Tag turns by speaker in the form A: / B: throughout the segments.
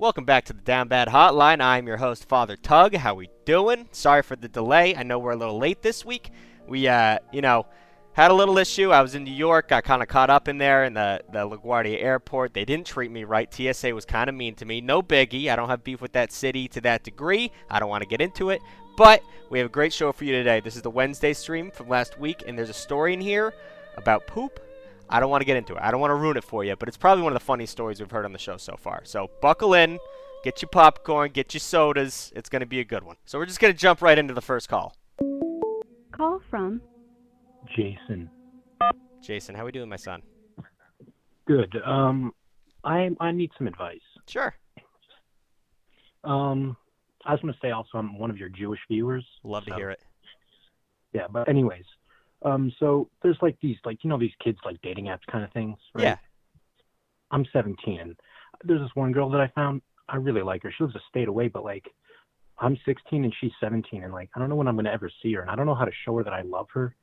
A: Welcome back to the Down Bad Hotline. I'm your host, Father Tugg. How we doing? Sorry for the delay. I know we're a little late this week. We, uh, you know, had a little issue. I was in New York. I kind of caught up in there in the the LaGuardia airport. They didn't treat me right. TSA was kind of mean to me. No biggie. I don't have beef with that city to that degree. I don't want to get into it. But we have a great show for you today. This is the Wednesday stream from last week, and there's a story in here about poop I don't want to get into it. I don't want to ruin it for you, but it's probably one of the funniest stories we've heard on the show so far. So buckle in, get your popcorn, get your sodas. It's going to be a good one. So we're just going to jump right into the first call.
B: Call from
C: Jason.
A: Jason, how are we doing, my son?
C: Good. Um, I I need some advice.
A: Sure.
C: Um, I was going to say also I'm one of your Jewish viewers.
A: Love to hear it.
C: Yeah, but anyways, um, so there's like these like you know these kids like dating apps kind of things. Right?
A: Yeah.
C: I'm 17 and there's this one girl that I found. I really like her. She lives a state away, but like I'm 16 and she's 17, and like I don't know when I'm gonna ever see her, and I don't know how to show her that I love her.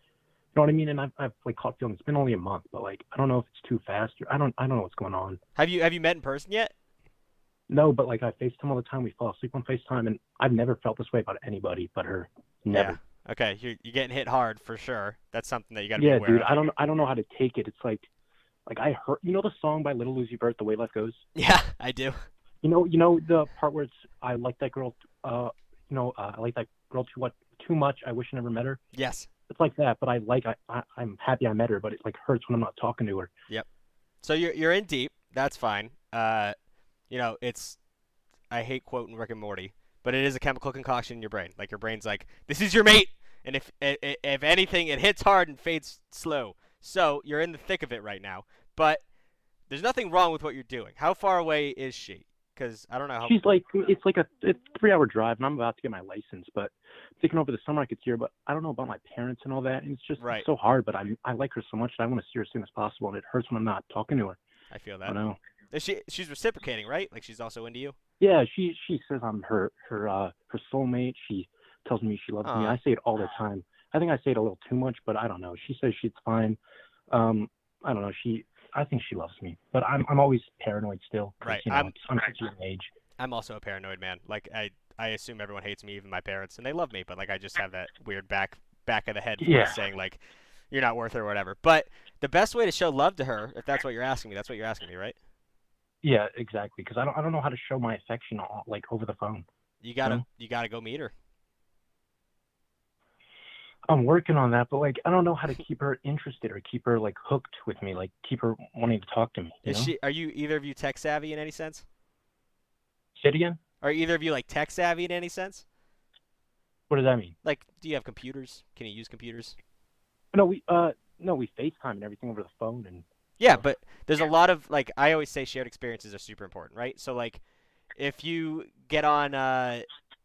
C: You know what I mean? And I've, I've like caught feelings. It's been only a month, but like I don't know if it's too fast. Or, I don't I don't know what's going on.
A: Have you have you met in person yet?
C: No, but like I FaceTime all the time. We fall asleep on FaceTime, and I've never felt this way about anybody but her. Never.
A: Yeah. Okay, you're, you're getting hit hard for sure. That's something that you got to
C: Yeah,
A: be aware
C: dude.
A: of.
C: I don't I don't know how to take it. It's like like I heard you know the song by Little Uzi Vert, The Way Life Goes.
A: Yeah, I do.
C: You know you know the part where it's I like that girl. Uh, you know uh, I like that girl too what too much. I wish I never met her.
A: Yes.
C: It's like that, but I like I, I I'm happy I met her, but it like hurts when I'm not talking to her. Yep.
A: So you're you're in deep. That's fine. Uh, you know, it's I hate quoting Rick and Morty, but it is a chemical concoction in your brain. Like your brain's like, this is your mate, and if if anything, it hits hard and fades slow. So you're in the thick of it right now. But there's nothing wrong with what you're doing. How far away is she? Because I don't know how.
C: She's like it's like a, a three hour drive, and I'm about to get my license, but thinking over the summer I could see her, but I don't know about my parents and all that, and it's just
A: Right.
C: so hard. But I I like her so much that I want to see her as soon as possible, and it hurts when I'm not talking to her.
A: I feel that.
C: I know.
A: Is she she's reciprocating, right? Like she's also into you.
C: Yeah, she she says I'm her her uh her soulmate. She tells me she loves me. I say it all the time. I think I say it a little too much, but I don't know. She says she's fine. Um, I don't know. She I think she loves me, but I'm I'm always paranoid still.
A: Right,
C: You know,
A: I'm-
C: I'm such a young age.
A: I'm also a paranoid man. Like I I assume everyone hates me, even my parents, and they love me, but like I just have that weird back back of the head
C: Yeah.
A: saying like you're not worth it or whatever. But the best way to show love to her, if that's what you're asking me, that's what you're asking me, right?
C: Yeah, exactly. Because I don't I don't know how to show my affection all, like over the phone.
A: You gotta
C: Mhm.
A: you gotta go meet her.
C: I'm working on that, but like I don't know how to keep her interested or keep her like hooked with me, like keep her wanting to talk to me. You
A: Is
C: know?
A: she are you either of you tech savvy in any sense?
C: Say it again.
A: Are either of you like tech savvy in any sense?
C: What does that mean?
A: Like do you have computers? Can you use computers?
C: No, we uh no we FaceTime and everything over the phone and
A: Yeah,
C: So-
A: but there's a lot of like I always say shared experiences are super important, right? So like if you get on uh,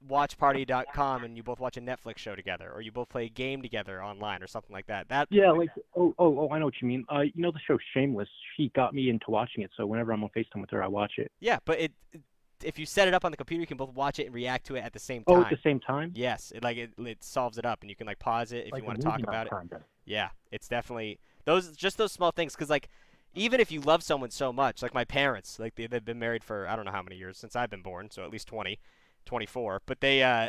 A: watchparty.com and you both watch a Netflix show together or you both play a game together online or something like that. That
C: Yeah, like oh oh oh, I know what you mean. Uh, you know the show Shameless. She got me into watching it, so whenever I'm on Facetime with her, I watch it.
A: yeah, but it if you set it up on the computer, you can both watch it and react to it at the same time.
C: Oh, at the same time.
A: Yes, it like it, it solves it up and you can like pause it if
C: like
A: you want to talk about it.
C: kinda.
A: Yeah, it's definitely those just those small things because like even if you love someone so much, like my parents, like they, they've been married for I don't know how many years since I've been born, so at least 20, 24. But they uh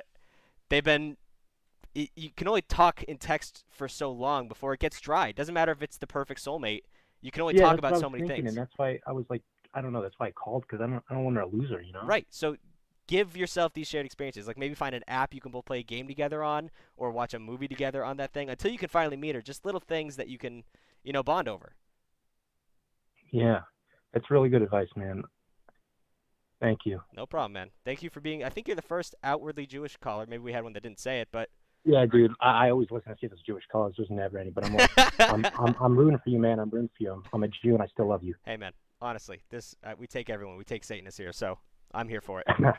A: they've been y- you can only talk in text for so long before it gets dry. It doesn't matter if it's the perfect soulmate. You can only
C: yeah,
A: talk about so many
C: thinking,
A: things.
C: and that's why I was like, I don't know. That's why I called because I don't I don't want her to lose her. You know.
A: Right. So give yourself these shared experiences. Like maybe find an app you can both play a game together on or watch a movie together on that thing until you can finally meet her. Just little things that you can, you know, bond over.
C: Yeah, that's really good advice, man. Thank you.
A: No problem, man. Thank you for being I think you're the first outwardly Jewish caller. Maybe we had one that didn't say it, but
C: Yeah, dude. I, I always listen to see those Jewish callers. There's never any, but I'm like, I'm, I'm I'm rooting for you, man. I'm rooting for you. I'm, I'm a Jew and I still love you.
A: hey man, honestly, this uh, we take everyone. We take Satanists here, so I'm here for it.
C: All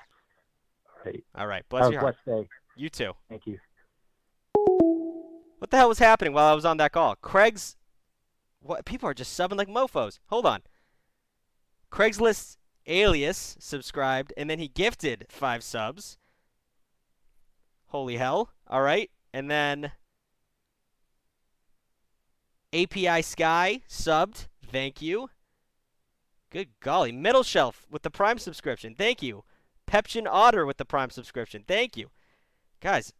C: right.
A: All right. Bless
C: Have
A: your heart.
C: blessed day.
A: You too.
C: Thank you.
A: What the hell was happening while I was on that call? Craig's what people are just subbing like mofos. Hold on. Craigslist alias subscribed and then he gifted 5 subs. Holy hell. All right. And then API Sky subbed. Thank you. Good golly. Middle Shelf with the Prime subscription. Thank you. Peption Otter with the Prime subscription. Thank you. Guys,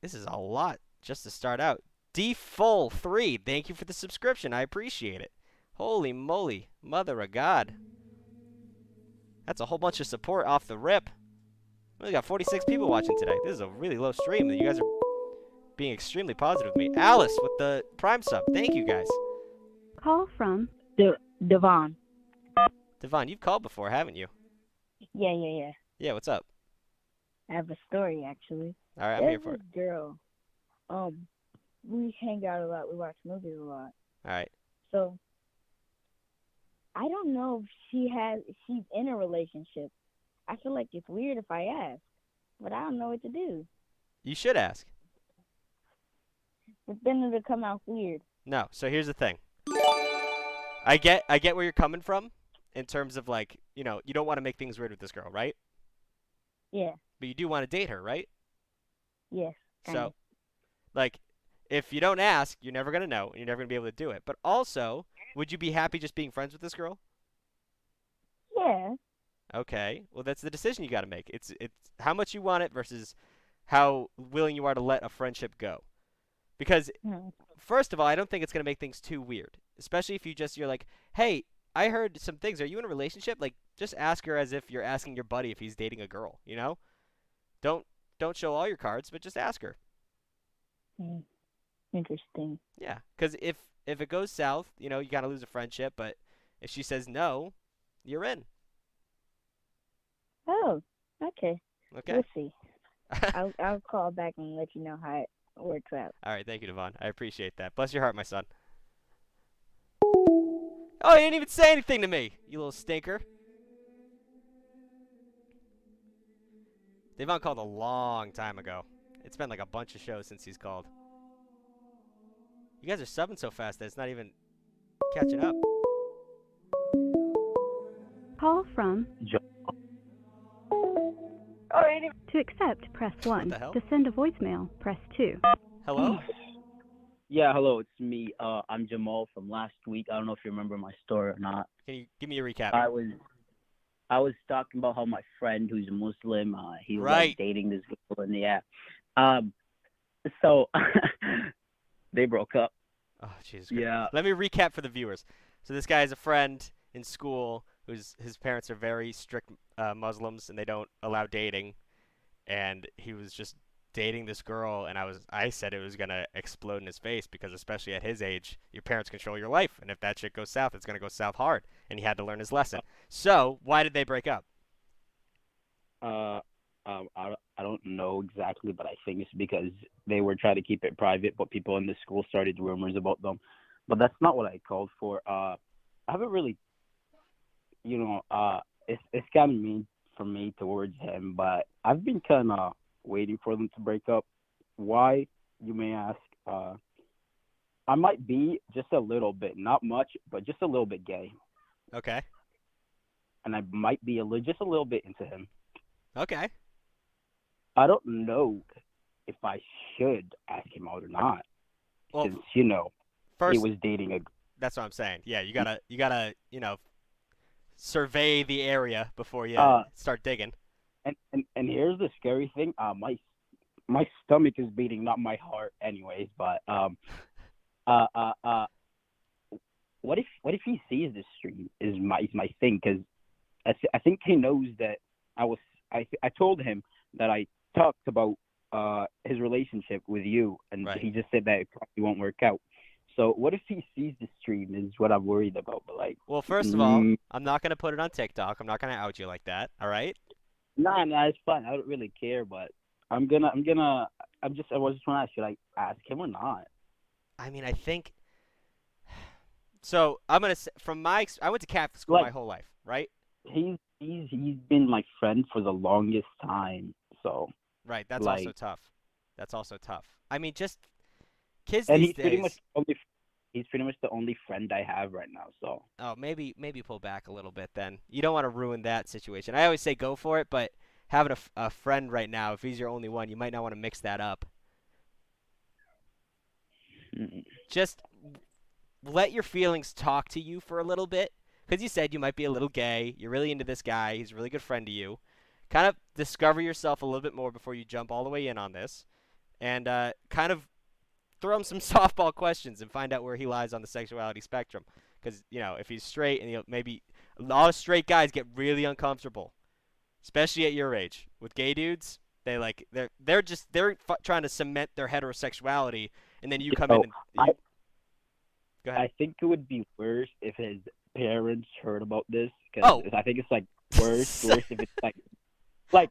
A: this is a lot just to start out. D Full 3. Thank you for the subscription. I appreciate it. Holy moly. Mother of God. That's a whole bunch of support off the rip. We only got 46 people watching today. This is a really low stream. You guys are being extremely positive with me. Alice with the Prime sub. Thank you guys.
B: Call from
D: De- Devon.
A: Devon, you've called before, haven't you?
D: Yeah, yeah, yeah.
A: Yeah, what's up?
D: I have a story actually.
A: All right, I'm here for it.
D: girl. Um, we hang out a lot. We watch movies a lot.
A: All right.
D: So I don't know if she has. If she's in a relationship. I feel like it's weird if I ask, but I don't know what to do.
A: You should ask.
D: But then it'll come out weird.
A: No. So here's the thing. I get I get where you're coming from in terms of like, you know, you don't want to make things weird with this girl, right?
D: Yeah.
A: But you do want to date her, right?
D: Yes. kinda.
A: So like if you don't ask, you're never going to know and you're never going to be able to do it. But also, would you be happy just being friends with this girl?
D: Yeah.
A: Okay. Well, that's the decision you got to make. It's it's how much you want it versus how willing you are to let a friendship go. Because
D: Hmm.
A: first of all, I don't think it's going to make things too weird, especially if you just you're like, "Hey, I heard some things. Are you in a relationship?" Like just ask her as if you're asking your buddy if he's dating a girl, you know? Don't don't show all your cards, but just ask her.
D: Hmm. Interesting.
A: Yeah, cuz if if it goes south, you know, you got to lose a friendship, but if she says no, you're in.
D: Oh. Okay.
A: Okay.
D: We'll see. I'll I'll call back and let you know how it works out.
A: All right, thank you, Devon. I appreciate that. Bless your heart, my son. Oh, you didn't even say anything to me, you little stinker. Devon called a long time ago. It's been like a bunch of shows since he's called. You guys are subbing so fast that it's not even catching up.
B: Call from To accept, press 1.
A: the hell?
B: To send a voicemail, press 2.
A: Hello?
E: Yeah, hello, it's me. Uh, I'm Jamal from last week. I don't know if you remember my story or not.
A: Can you give me a recap?
E: I was, I was talking about how my friend who's a Muslim, uh, he was
A: Right.
E: like, dating this girl in the app. Um, so they broke up.
A: Oh, Jesus Christ.
E: Yeah.
A: Let me recap for the viewers. So this guy has a friend in school whose his parents are very strict uh, Muslims and they don't allow dating, and he was just dating this girl, and I was I said it was gonna explode in his face because especially at his age, your parents control your life, and if that shit goes south, it's gonna go south hard, and he had to learn his lesson. So why did they break up?
E: Uh, um, I, I don't know exactly, but I think it's because they were trying to keep it private, but people in the school started rumors about them. But that's not what I called for. Uh, I haven't really, you know, uh, it's it's kind of mean for me towards him, but I've been kind of waiting for them to break up. Why, you may ask? Uh, I might be just a little bit, not much, but just a little bit gay,
A: Okay.
E: and I might be a li- just a little bit into him.
A: Okay.
E: I don't know if I should ask him out or not.
A: Well,
E: Because, you know,
A: first
E: he was dating a.
A: That's what I'm saying. Yeah, you gotta you gotta you know survey the area before you
E: Uh,
A: start digging.
E: And, and and here's the scary thing. Uh, my my stomach is beating, not my heart, anyways. But um, uh, uh, uh, what if what if he sees this stream? Is my is my thing? Because I, th- I think he knows that I was. I I told him that I talked about uh his relationship with you, and
A: Right.
E: he just said that it probably won't work out. So what if he sees the stream? Is what I'm worried about. But like,
A: Well, first of all,
E: Mm.
A: I'm not gonna put it on TikTok. I'm not gonna out you like that. All right?
E: Nah, nah, it's fine. I don't really care, but I'm gonna, I'm gonna, I'm just, I was just want to ask, should I ask him or not?
A: I mean, I think. So I'm gonna from my I went to Catholic school my whole life, right?
E: He's, he's, he's been my friend for the longest time. So,
A: Right. That's also tough. That's also tough. I mean, just kids
E: and
A: these
E: he's pretty
A: days.
E: much the only, he's pretty much the only friend I have right now. So,
A: Oh, maybe maybe pull back a little bit then. You don't want to ruin that situation. I always say go for it, but having a, a friend right now, if he's your only one, you might not want to mix that up. Just let your feelings talk to you for a little bit because you said you might be a little gay. You're really into this guy. He's a really good friend to you. Kind of discover yourself a little bit more before you jump all the way in on this, and uh, kind of throw him some softball questions and find out where he lies on the sexuality spectrum. Because you know, if he's straight, and you know, maybe a lot of straight guys get really uncomfortable, especially at your age with gay dudes. They like they're they're just they're f- trying to cement their heterosexuality, and then you come in and you,
E: I-
A: go ahead.
E: I think it would be worse if his parents heard about this because
A: Oh.
E: I think it's like worse, worse if it's like, like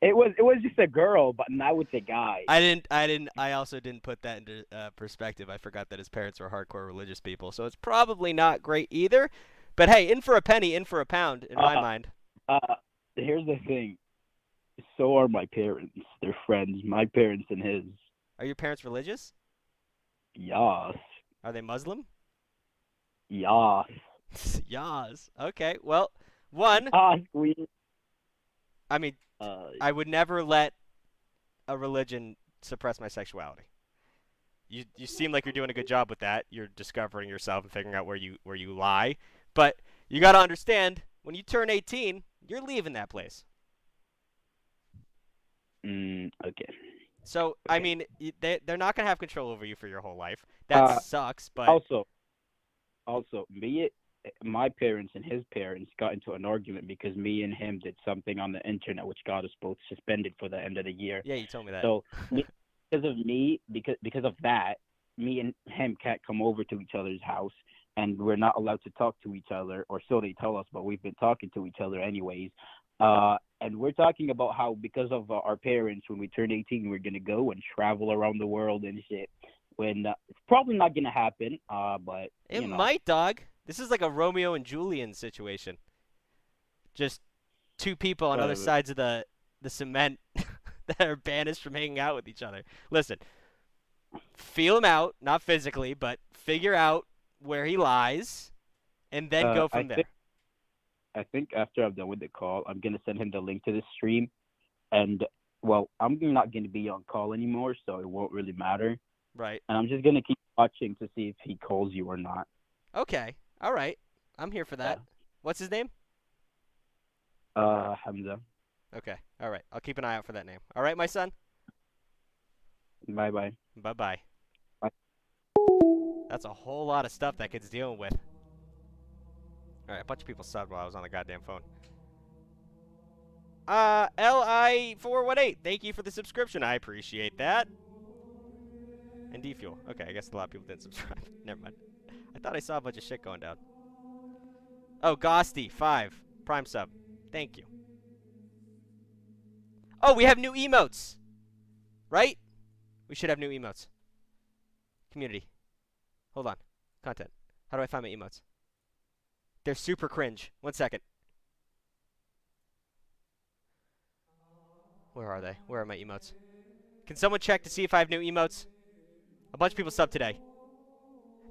E: it was it was just a girl, but now it's a guy.
A: I didn't. I didn't. I also didn't put that into uh, perspective. I forgot that his parents were hardcore religious people, so it's probably not great either. But hey, in for a penny, in for a pound, in my
E: Uh,
A: mind.
E: Uh, here's the thing. So are my parents. They're friends. My parents and his.
A: Are your parents religious?
E: Yas.
A: Are they Muslim?
E: Yas.
A: Yas. Okay. Well, one.
E: Ah, we.
A: I mean,
E: Uh,
A: I would never let a religion suppress my sexuality. You you seem like you're doing a good job with that. You're discovering yourself and figuring out where you where you lie. But you got to understand when you turn 18, you're leaving that place.
E: mm, okay.
A: So I mean, they they're not gonna have control over you for your whole life. That
E: Uh,
A: sucks. But
E: Also, also, me, my parents and his parents got into an argument because me and him did something on the internet which got us both suspended for the end of the year.
A: yeah, you told me that.
E: So because of me, because because of that, me and him can't come over to each other's house, and we're not allowed to talk to each other, or so they tell us. But we've been talking to each other anyways. Uh, and we're talking about how because of uh, our parents, when we turn 18, we're gonna go and travel around the world and shit. When uh, it's probably not gonna happen, uh, but
A: it
E: you know,
A: might, dog. This is like a Romeo and Julian situation. Just two people on other sides of the the cement that are banished from hanging out with each other. Listen, feel him out, not physically, but figure out where he lies, and then
E: Uh,
A: go
E: I
A: from there.
E: think- I think after I'm done with the call, I'm gonna send him the link to the stream, and well, I'm not gonna be on call anymore, so it won't really matter.
A: Right.
E: And I'm just gonna keep watching to see if he calls you or not.
A: Okay. All right. I'm here for that.
E: Yeah.
A: What's his name?
E: Uh, Hamza.
A: Okay. All right. I'll keep an eye out for that name. All right, my son.
E: Bye bye.
A: Bye bye. That's a whole lot of stuff that kid's dealing with. All right, a bunch of people subbed while I was on the goddamn phone. Uh, Li418, thank you for the subscription. I appreciate that. And D-Fuel. Okay, I guess a lot of people didn't subscribe. Never mind. I thought I saw a bunch of shit going down. Oh, Ghosty, 5. Prime sub. Thank you. Oh, we have new emotes. Right? We should have new emotes. Community. Hold on. Content. How do I find my emotes? They're super cringe. One second. Where are they? Where are my emotes? Can someone check to see if I have new emotes? A bunch of people sub today.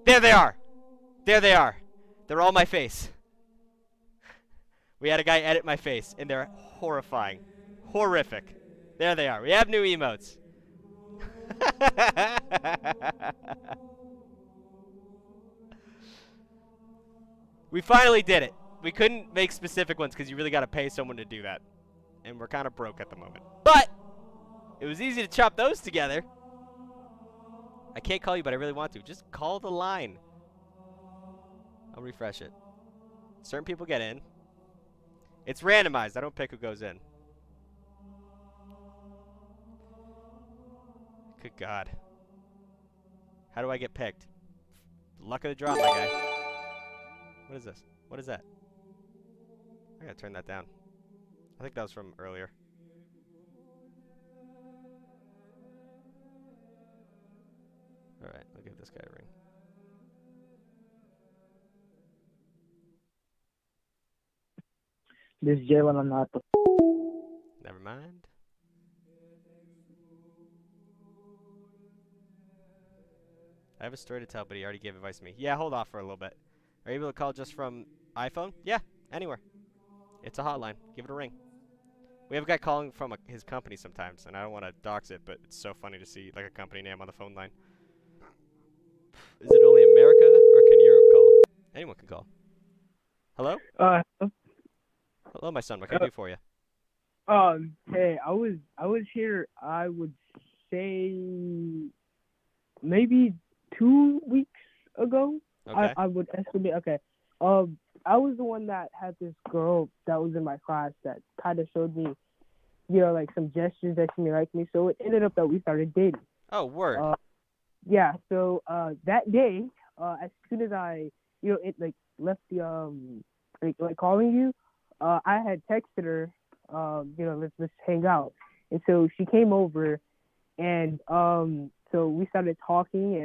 A: There they are. There they are. They're all my face. We had a guy edit my face, and they're horrifying. Horrific. There they are. We have new emotes. we finally did it. We couldn't make specific ones because you really got to pay someone to do that. And we're kind of broke at the moment. But it was easy to chop those together. I can't call you, but I really want to. Just call the line. I'll refresh it. Certain people get in. It's randomized. I don't pick who goes in. Good God. How do I get picked? Luck of the draw, my guy. What is this? What is that? I gotta turn that down. I think that was from earlier. Alright, I'll give this guy a ring.
F: This is Jalen. The.
A: Never mind. I have a story to tell, but he already gave advice to me. Yeah, hold off for a little bit. Are you able to call just from iPhone? Yeah, anywhere. It's a hotline. Give it a ring. We have a guy calling from a, his company sometimes, and I don't want to dox it, but it's so funny to see like a company name on the phone line. Is it only America, or can Europe call? Anyone can call. Hello?
F: Uh,
A: Hello, my son. What can I do for you?
F: um, hey, I was I was here. I would say maybe two weeks ago.
A: Okay.
F: I, I would estimate. Okay. Um, I was the one that had this girl that was in my class that kind of showed me, you know, like some gestures that she may like me. So it ended up that we started dating.
A: oh, word.
F: Uh, yeah. So uh, that day, uh, as soon as I, you know, it like left the um, like, like calling you, uh, I had texted her, um, you know, let's let's hang out, and so she came over, and um, so we started talking,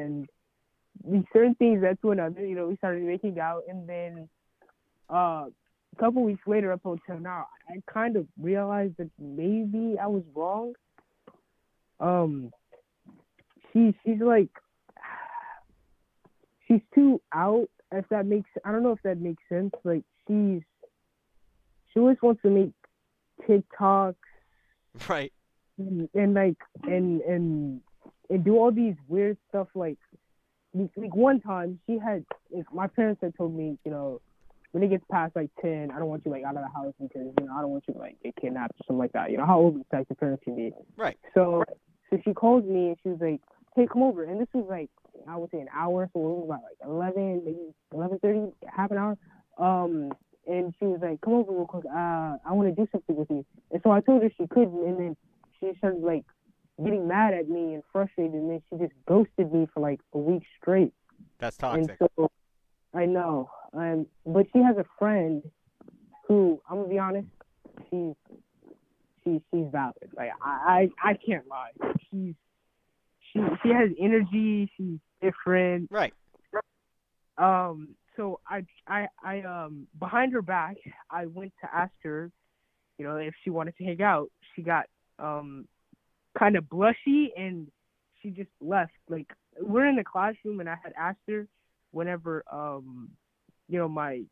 F: and certain things led to another. You know, we started making out, and then uh, a couple weeks later, up until now, I kind of realized that maybe I was wrong. Um, she she's like she's too out if that makes I don't know if that makes sense. Like she's she always wants to make TikToks
A: right.
F: and, and like and and and do all these weird stuff like like one time she had like, my parents had told me, you know, when it gets past like ten, I don't want you like out of the house because, you know, I don't want you like get kidnapped or something like that. You know, how old is like your parents can be.
A: Right.
F: So so she called me and she was like, Hey, come over and this was like I would say an hour, so it was about like eleven, maybe eleven thirty, half an hour. Um and she was like, Come over real quick, uh, I wanna do something with you. And so I told her she couldn't and then she started like getting mad at me and frustrated and then she just ghosted me for like a week straight.
A: That's
F: And
A: toxic.
F: so I know. Um but she has a friend who I'm gonna be honest, she's she she's valid. Like I I, I can't lie. She's she she has energy, she's different.
A: Right.
F: Um so I I I um behind her back I went to ask her, you know, if she wanted to hang out. She got um kind of blushy and she just left. Like we're in the classroom and I had asked her whenever um you know my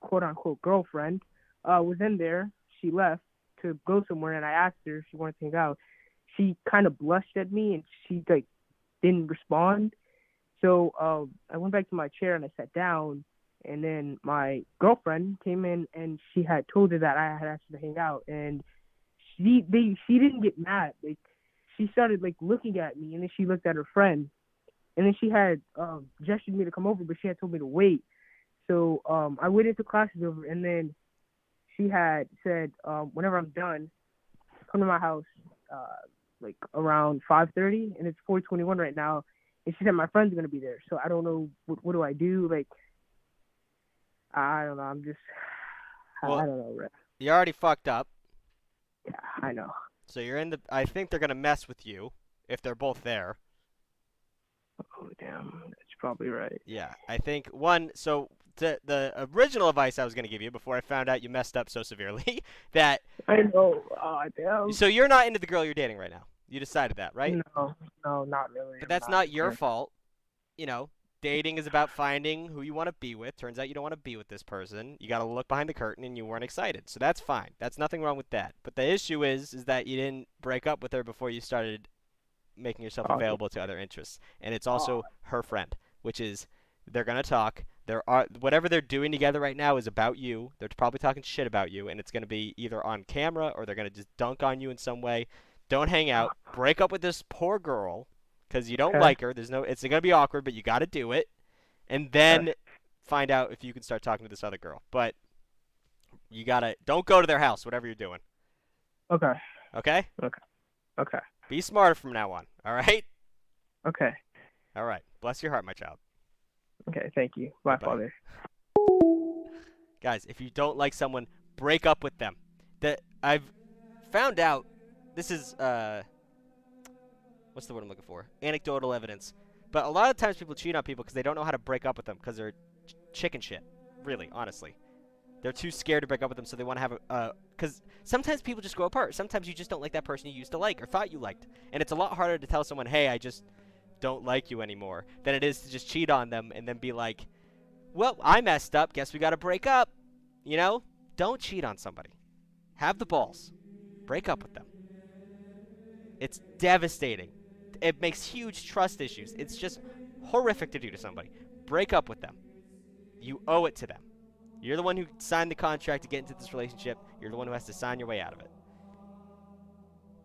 F: quote unquote girlfriend uh was in there, she left to go somewhere and I asked her if she wanted to hang out. She kind of blushed at me and she like didn't respond. So um I went back to my chair and I sat down and then my girlfriend came in and she had told her that I had asked her to hang out and she they she didn't get mad. Like she started like looking at me and then she looked at her friend and then she had um gestured me to come over but she had told me to wait. So um I waited till class was over and then she had said, um, whenever I'm done, come to my house uh like around five thirty and it's four twenty one right now and she said my friend's gonna be there. So I don't know what what do I do? Like I don't know, I'm just I-
A: Well-
F: I don't know, Rick.
A: You already fucked up.
F: Yeah, I know.
A: So you're in the. I think they're gonna mess with you if they're both there.
F: Oh damn, that's probably right.
A: Yeah, I think one. So the the original advice I was gonna give you before I found out you messed up so severely that
F: I know. Oh damn.
A: so you're not into the girl you're dating right now. You decided that, right?
F: No, no, not really.
A: But
F: I'm
A: that's not your
F: sure.
A: fault. You know, dating is about finding who you want to be with. Turns out you don't want to be with this person. You got to look behind the curtain and you weren't excited. So that's fine. That's nothing wrong with that. But the issue is is that you didn't break up with her before you started making yourself
F: Oh.
A: available to other interests. And it's also oh. her friend, which is they're going to talk. There are whatever they're doing together right now is about you. They're probably talking shit about you and it's going to be either on camera or they're going to just dunk on you in some way. Don't hang out. Break up with this poor girl because you don't
F: Okay.
A: like her. There's no. It's gonna be awkward, but you got to do it, and then find out if you can start talking to this other girl. But you gotta don't go to their house, whatever you're doing.
F: Okay.
A: Okay?
F: Okay. Okay.
A: Be smarter from now on. All right?
F: Okay.
A: All right. Bless your heart, my child.
F: Okay. Thank you. Bye,
A: Bye-bye.
F: father.
A: Guys, if you don't like someone, break up with them. That I've found out. This is uh, what's the word I'm looking for? Anecdotal evidence. But a lot of times people cheat on people because they don't know how to break up with them because they're ch- chicken shit. Really, honestly, they're too scared to break up with them, so they want to have a. Because sometimes people just grow apart. Sometimes you just don't like that person you used to like or thought you liked, and it's a lot harder to tell someone, "Hey, I just don't like you anymore," than it is to just cheat on them and then be like, "Well, I messed up. Guess we got to break up." You know, don't cheat on somebody. Have the balls. Break up with them. It's devastating. It makes huge trust issues. It's just horrific to do to somebody. Break up with them. You owe it to them. You're the one who signed the contract to get into this relationship. You're the one who has to sign your way out of it.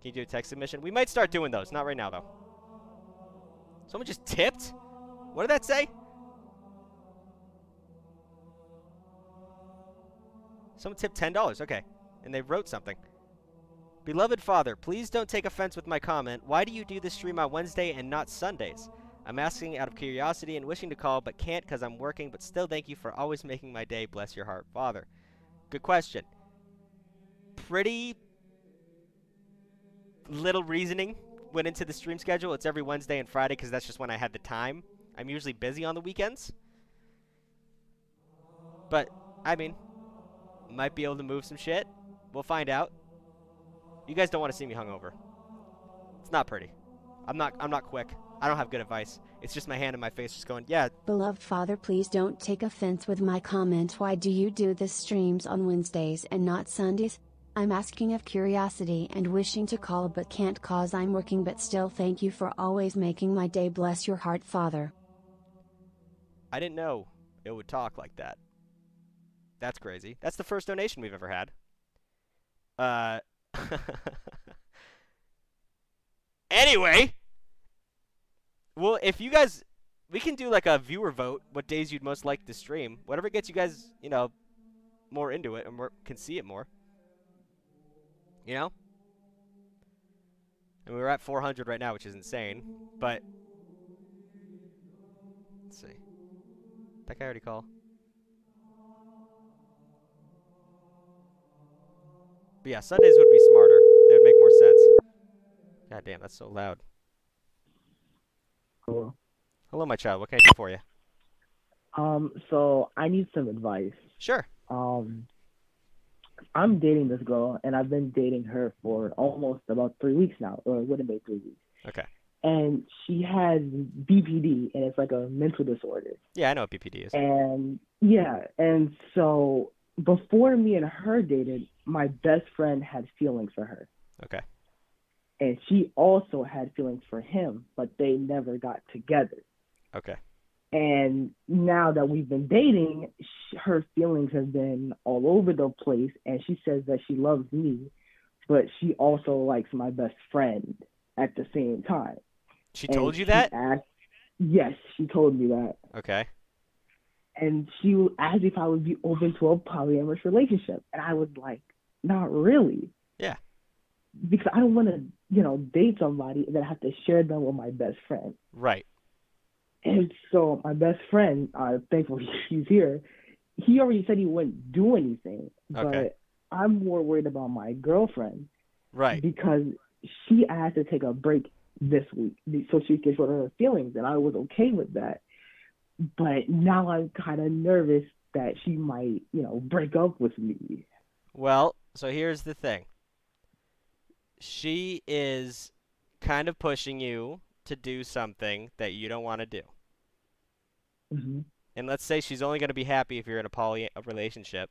A: Can you do a text submission? We might start doing those. Not right now, though. Someone just tipped? What did that say? Someone tipped $10. Okay. And they wrote something. Beloved father, please don't take offense with my comment. Why do you do this stream on Wednesday and not Sundays? I'm asking out of curiosity and wishing to call, but can't because I'm working, but still thank you for always making my day. Bless your heart, father. Good question. Pretty little reasoning went into the stream schedule. It's every Wednesday and Friday because that's just when I had the time. I'm usually busy on the weekends. But, I mean, might be able to move some shit. We'll find out. You guys don't want to see me hungover. It's not pretty. I'm not I'm not quick. I don't have good advice. It's just my hand in my face just going, "Yeah,
G: Beloved father, please don't take offense with my comment. Why do you do the streams on Wednesdays and not Sundays? I'm asking of curiosity and wishing to call but can't cause I'm working but still thank you for always making my day. Bless your heart, father.
A: I didn't know it would talk like that." That's crazy. That's the first donation we've ever had. Uh Anyway, well, if you guys, we can do like a viewer vote. What days you'd most like to stream? Whatever gets you guys, you know, more into it and more, can see it more. You know. And we're at 400 right now, which is insane. But let's see. That guy already called. But yeah, Sundays would be smarter. They would make more sense. God damn, that's so loud.
H: Cool.
A: Hello, my child. What can I do for you?
H: Um, so I need some advice.
A: Sure.
H: Um, I'm dating this girl, and I've been dating her for almost about three weeks now, or it would have been three weeks.
A: Okay.
H: And she has BPD, and it's like a mental disorder.
A: Yeah, I know what BPD is.
H: And yeah, and so before me and her dated, my best friend had feelings for her.
A: Okay.
H: And she also had feelings for him, but they never got together.
A: Okay.
H: And now that we've been dating, sh- her feelings have been all over the place. And she says that she loves me, but she also likes my best friend at the same time.
A: She
H: And
A: told you that?
H: asked- yes, she told me that.
A: Okay.
H: And she asked if I would be open to a polyamorous relationship. And I was like, not really.
A: Yeah.
H: Because I don't want to, you know, date somebody and then have to share them with my best friend.
A: Right.
H: And so my best friend, uh, thankfully he's here. He already said he wouldn't do anything, but
A: Okay.
H: I'm more worried about my girlfriend
A: Right.
H: because she asked to take a break this week so she could sort her feelings, and I was okay with that. But now I'm kind of nervous that she might, you know, break up with me.
A: Well, so here's the thing. She is kind of pushing you to do something that you don't want to do.
H: hmm
A: And let's say she's only going to be happy if you're in a poly relationship.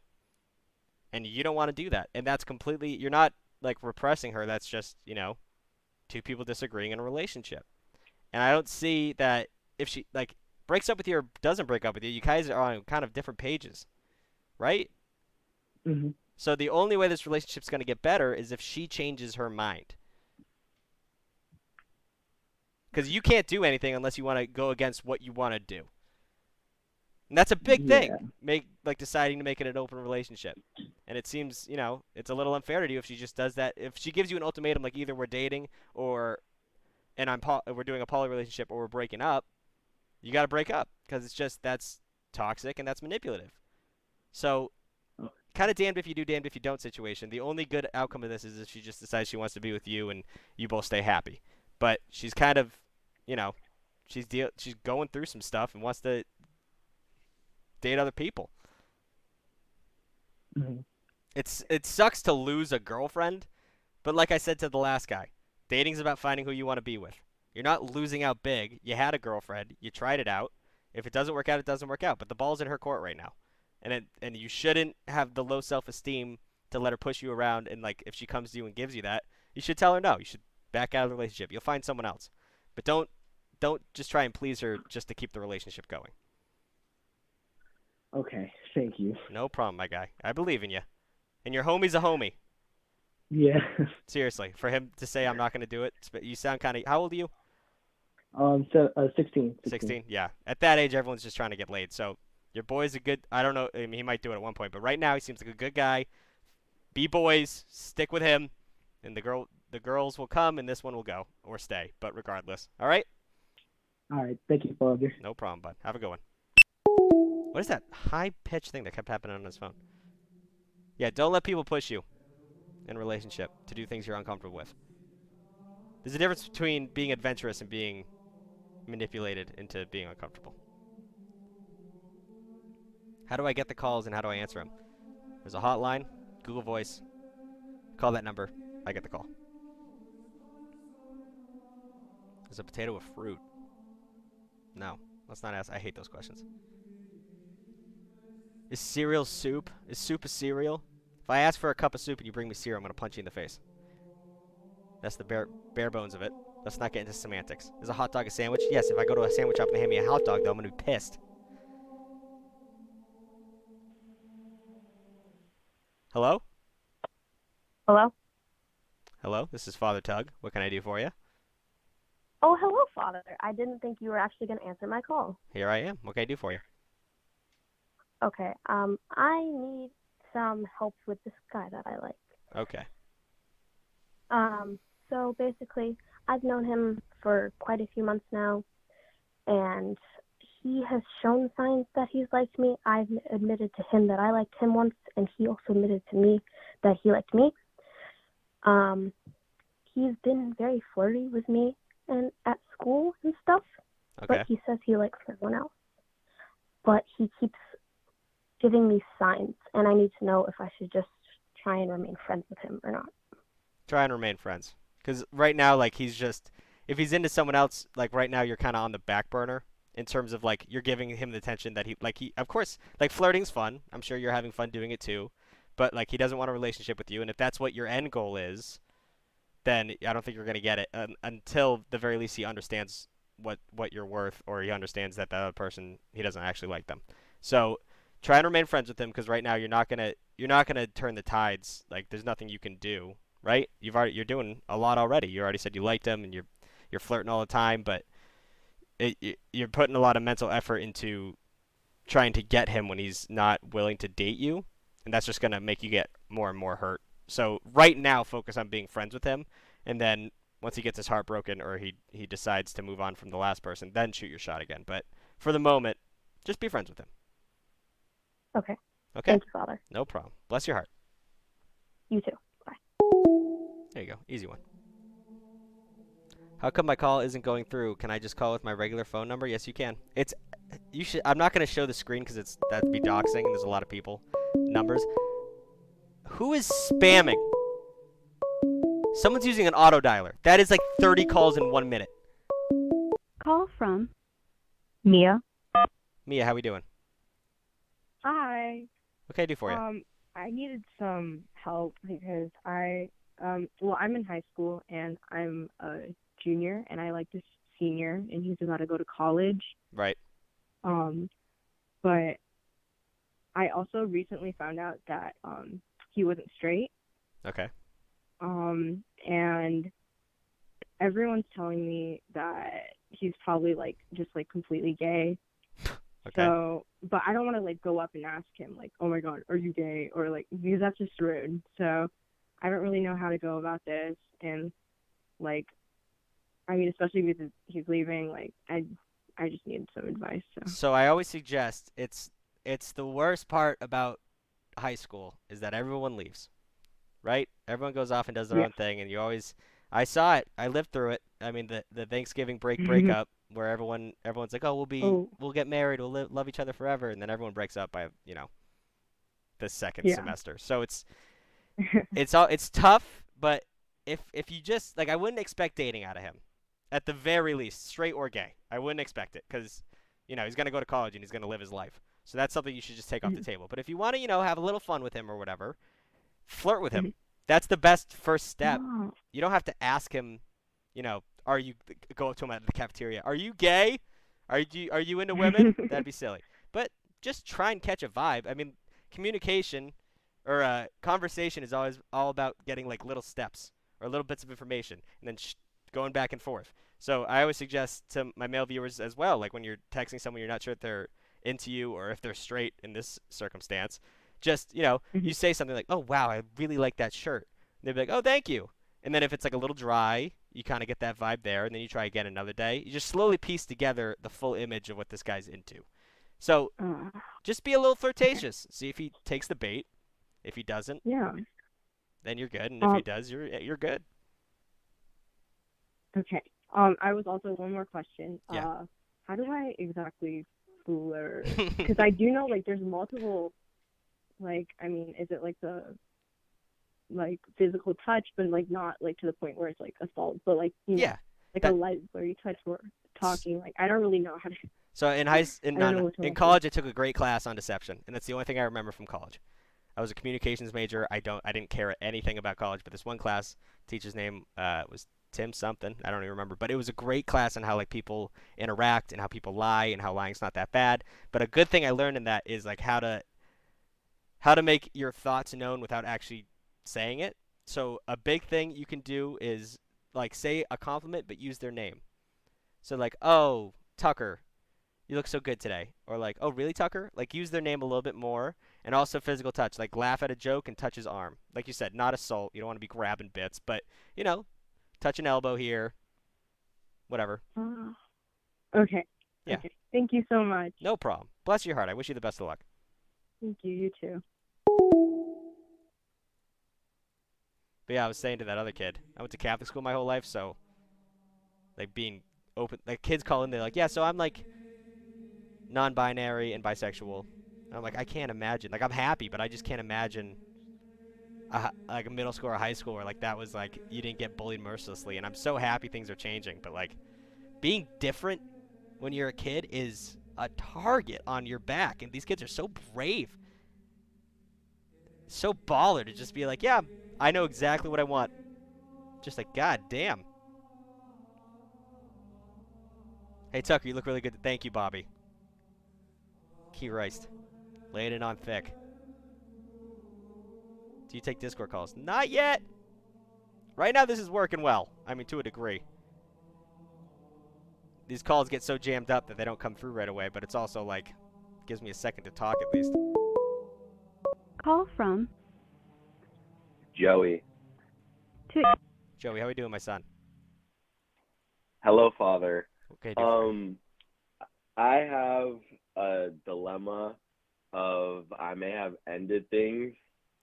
A: And you don't want to do that. And that's completely you're not like repressing her. That's just, you know, two people disagreeing in a relationship. And I don't see that if she like breaks up with you or doesn't break up with you, you guys are on kind of different pages. Right?
H: hmm
A: So the only way this relationship's going to get better is if she changes her mind. Because you can't do anything unless you want to go against what you want to do. And that's a big
H: Yeah.
A: thing. Make like deciding to make it an open relationship. And it seems, you know, it's a little unfair to you if she just does that. If she gives you an ultimatum like either we're dating or and I'm po- we're doing a poly relationship or we're breaking up, you got to break up because it's just that's toxic and that's manipulative. So kind of damned if you do, damned if you don't situation. The only good outcome of this is if she just decides she wants to be with you and you both stay happy. But she's kind of, you know, she's deal she's going through some stuff and wants to date other people.
H: hmm
A: It's it sucks to lose a girlfriend, but like I said to the last guy, dating's about finding who you want to be with. You're not losing out big. You had a girlfriend, you tried it out. If it doesn't work out, it doesn't work out. But the ball's in her court right now, and it, and you shouldn't have the low self-esteem to let her push you around. And like if she comes to you and gives you that, you should tell her no. You should back out of the relationship. You'll find someone else, but don't don't just try and please her just to keep the relationship going.
H: Okay, thank you.
A: No problem, my guy. I believe in you. And your homie's a homie.
H: Yeah.
A: Seriously, for him to say I'm not going to do it, you sound kind of. How old are you?
H: Um, so, uh, 16, 16.
A: 16. Yeah. At that age, everyone's just trying to get laid. So your boy's a good. I don't know. I mean, he might do it at one point, but right now he seems like a good guy. Be boys. Stick with him, and the girl, the girls will come, and this one will go or stay. But regardless, all right.
H: All right, thank you, Father.
A: No problem, bud. Have a good one. What is that high pitched thing that kept happening on his phone? Yeah, don't let people push you in a relationship to do things you're uncomfortable with. There's a difference between being adventurous and being manipulated into being uncomfortable. How do I get the calls and how do I answer them? There's a hotline, Google Voice. Call that number. I get the call. Is a potato a fruit? No. Let's not ask. I hate those questions. Is cereal soup? Is soup a cereal? If I ask for a cup of soup and you bring me cereal, I'm gonna punch you in the face. That's the bare bare bones of it. Let's not get into semantics. Is a hot dog a sandwich? Yes. If I go to a sandwich shop and they hand me a hot dog, though, I'm gonna be pissed. Hello?
I: Hello?
A: Hello? This is Father Tugg. What can I do for you?
I: Oh, hello, Father. I didn't think you were actually going to answer my call.
A: Here I am. What can I do for you?
I: Okay. Um, I need some help with this guy that I like.
A: Okay.
I: Um, so basically, I've known him for quite a few months now, and he has shown signs that he's liked me. I've admitted to him that I liked him once, and he also admitted to me that he liked me. Um, he's been very flirty with me and at school and stuff,
A: Okay.
I: but he says he likes someone else. But he keeps giving me signs, and I need to know if I should just try and remain friends with him or not.
A: Try and remain friends. Because right now, like, he's just. If he's into someone else, like, right now, you're kind of on the back burner in terms of, like, you're giving him the attention that he. Like, he. Of course, like, flirting's fun. I'm sure you're having fun doing it too. But, like, he doesn't want a relationship with you. And if that's what your end goal is, then I don't think you're going to get it un- until the very least he understands what what you're worth or he understands that the other person he doesn't actually like them. So try and remain friends with him because right now you're not gonna you're not gonna turn the tides. Like there's nothing you can do, right? You've already you're doing a lot already. You already said you liked him and you're you're flirting all the time, but it, you're putting a lot of mental effort into trying to get him when he's not willing to date you, and that's just gonna make you get more and more hurt. So right now, focus on being friends with him, and then once he gets his heart broken or he he decides to move on from the last person, then shoot your shot again. But for the moment, just be friends with him.
I: Okay.
A: Okay.
I: Thank you, Father.
A: No problem. Bless your heart.
I: You too. Bye.
A: There you go. Easy one. How come my call isn't going through? Can I just call with my regular phone number? Yes, you can. It's you should. I'm not gonna show the screen because it's that'd be doxing. and There's a lot of people. Numbers. Who is spamming? Someone's using an auto dialer. That is like 30 calls in one minute.
B: Call from
D: Mia.
A: Mia, how are we doing?
F: Hi.
A: What can I do for you?
F: Um, I needed some help because I, um, well, I'm in high school and I'm a junior and I like this senior and he's about to go to college.
A: right.
F: Um, but I also recently found out that um he wasn't straight.
A: Okay.
F: Um, and everyone's telling me that he's probably like just like completely gay.
A: Okay.
F: So, but I don't want to like go up and ask him like, "Oh my God, are you gay?" or like because that's just rude. So, I don't really know how to go about this, and like, I mean, especially because he's leaving, like, I, I just need some advice. So,
A: So I always suggest it's it's the worst part about high school is that everyone leaves. Right? Everyone goes off and does their
F: Yeah.
A: own thing and you always I saw it. I lived through it. I mean the the Thanksgiving break
F: Mhm.
A: breakup where everyone everyone's like, "Oh, we'll be
F: Oh.
A: we'll get married, we'll love each other forever." And then everyone breaks up by, you know, the second
F: Yeah.
A: semester. So it's it's all it's tough, but if if you just like I wouldn't expect dating out of him. At the very least, straight or gay. I wouldn't expect it cuz you know, he's going to go to college and he's going to live his life. So that's something you should just take off the mm-hmm. table. But if you want to, you know, have a little fun with him or whatever, flirt with him. Mm-hmm. That's the best first step.
F: Oh.
A: You don't have to ask him, you know, are you go up to him at the cafeteria? Are you gay? Are you are you into women? That'd be silly. But just try and catch a vibe. I mean, communication or uh, conversation is always all about getting like little steps or little bits of information and then sh- going back and forth. So I always suggest to my male viewers as well, like when you're texting someone you're not sure if they're into you or if they're straight in this circumstance, just you know,
F: Mhm.
A: you say something like, "Oh wow, I really like that shirt." And they'd be like, "Oh, thank you." And then if it's like a little dry, you kind of get that vibe there, and then you try again another day. You just slowly piece together the full image of what this guy's into. So
F: Uh,
A: just be a little flirtatious. See if he takes the bait. If he doesn't,
F: yeah.
A: then you're good, and if he
F: Um,
A: does, you're you're good.
F: Okay. Um, I was also one more question.
A: Yeah.
F: Uh, how do I exactly flirt? Because I do know like there's multiple, like I mean, is it like the, like physical touch, but like not like to the point where it's like assault, but like you know,
A: yeah.
F: like
A: that-
F: a light where you touch or talking. Like I don't really know how to.
A: So in high in, non-
F: know which one
A: in college, I took a great class on deception, and that's the only thing I remember from college. I was a communications major. I don't I didn't care anything about college, but this one class teacher's name uh, was Tim something. I don't even remember, but it was a great class on how like people interact and how people lie and how lying's not that bad. But a good thing I learned in that is like how to how to make your thoughts known without actually saying it. So a big thing you can do is like say a compliment but use their name. So like, "Oh, Tucker, you look so good today." Or like, "Oh, really, Tucker?" Like use their name a little bit more and also physical touch. Like laugh at a joke and touch his arm. Like you said, not assault. You don't want to be grabbing bits, but you know, touch an elbow here. Whatever.
F: Uh, okay.
A: Yeah.
F: Okay. Thank you so much.
A: No problem. Bless your heart. I wish you the best of luck.
F: Thank you. You too.
A: But yeah, I was saying to that other kid, I went to Catholic school my whole life, so like being open, like kids call in, they're like, yeah, so I'm like non-binary and bisexual. And I'm like, I can't imagine. Like I'm happy, but I just can't imagine a, like a middle school or high school where like that was like you didn't get bullied mercilessly. And I'm so happy things are changing, but like being different when you're a kid is a target on your back, and these kids are so brave, so baller to just be like, yeah, I know exactly what I want. Just like, god damn. Hey Tucker, you look really good. Thank you, Bobby. Key Rice. Laying it on thick. Do you take Discord calls? Not yet. Right now, this is working well. I mean, to a degree. These calls get so jammed up that they don't come through right away, but it's also like gives me a second to talk at least.
B: Call from
J: Joey.
B: to
A: Joey, how are we doing, my son?
J: Hello, Father.
A: Okay.
J: Um, I have a dilemma of I may have ended things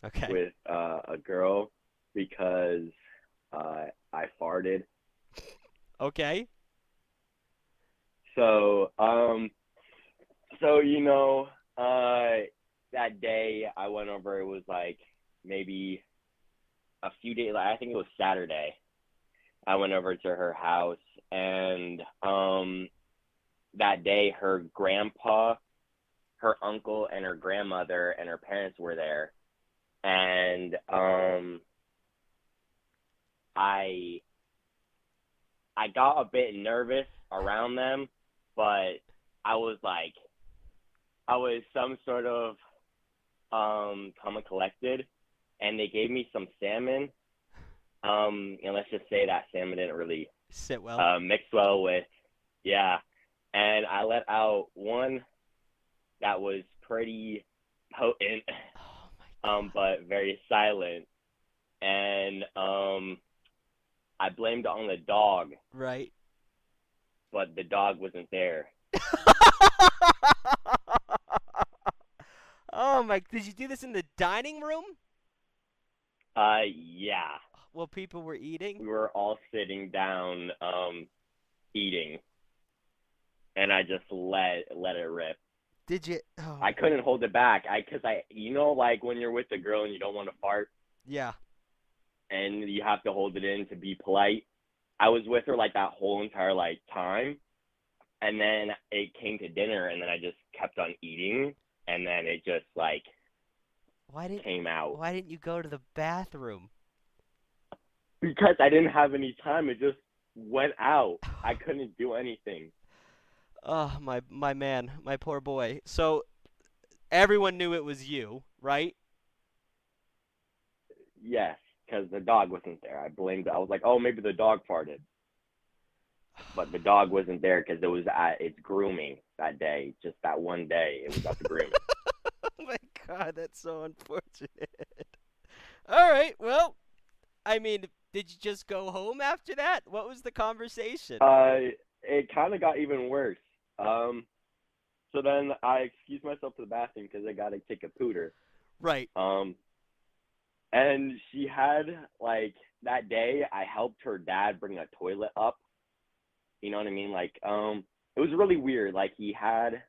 A: okay.
J: with uh, a girl because uh, I farted.
A: Okay.
J: So, um, so you know, uh, that day I went over. It was like maybe a few days. I think it was Saturday. I went over to her house, and um, that day her grandpa, her uncle, and her grandmother and her parents were there, and um, I I got a bit nervous around them, but I was like, I was some sort of um calm and collected, and they gave me some salmon. Um, and let's just say that salmon didn't really
A: Sit well.
J: uh, mix well with, yeah. And I let out one that was pretty potent,
A: oh
J: um, but very silent. And um, I blamed on the dog,
A: Right.
J: but the dog wasn't there.
A: oh my! Did you do this in the dining room
J: Uh, yeah,
A: Well, people were eating?
J: we were all sitting down, um, eating, and I just let let it rip.
A: Did you? Oh,
J: I couldn't hold it back. I, cause I, you know, like when you're with a girl and you don't want to fart,
A: yeah.
J: and you have to hold it in to be polite. I was with her like that whole entire like time, and then it came to dinner, and then I just kept on eating, and then it just like
A: Why didn't
J: came out
A: Why didn't you go to the bathroom?
J: because I didn't have any time. It just went out. I couldn't do anything.
A: Oh my my man, my poor boy. So everyone knew it was you, right?
J: Yes, because the dog wasn't there. I blamed. I was like, oh, maybe the dog farted. But the dog wasn't there because it was at its grooming that day. Just that one day, it was at the grooming.
A: oh my god, that's so unfortunate. All right, well, I mean, did you just go home after that? What was the conversation?
J: Uh, it kind of got even worse. Um, so then I excused myself to the bathroom because I got to take a pooter.
A: right.
J: Um, and she had like that day I helped her dad bring a toilet up. You know what I mean? Like, um, it was really weird. Like he had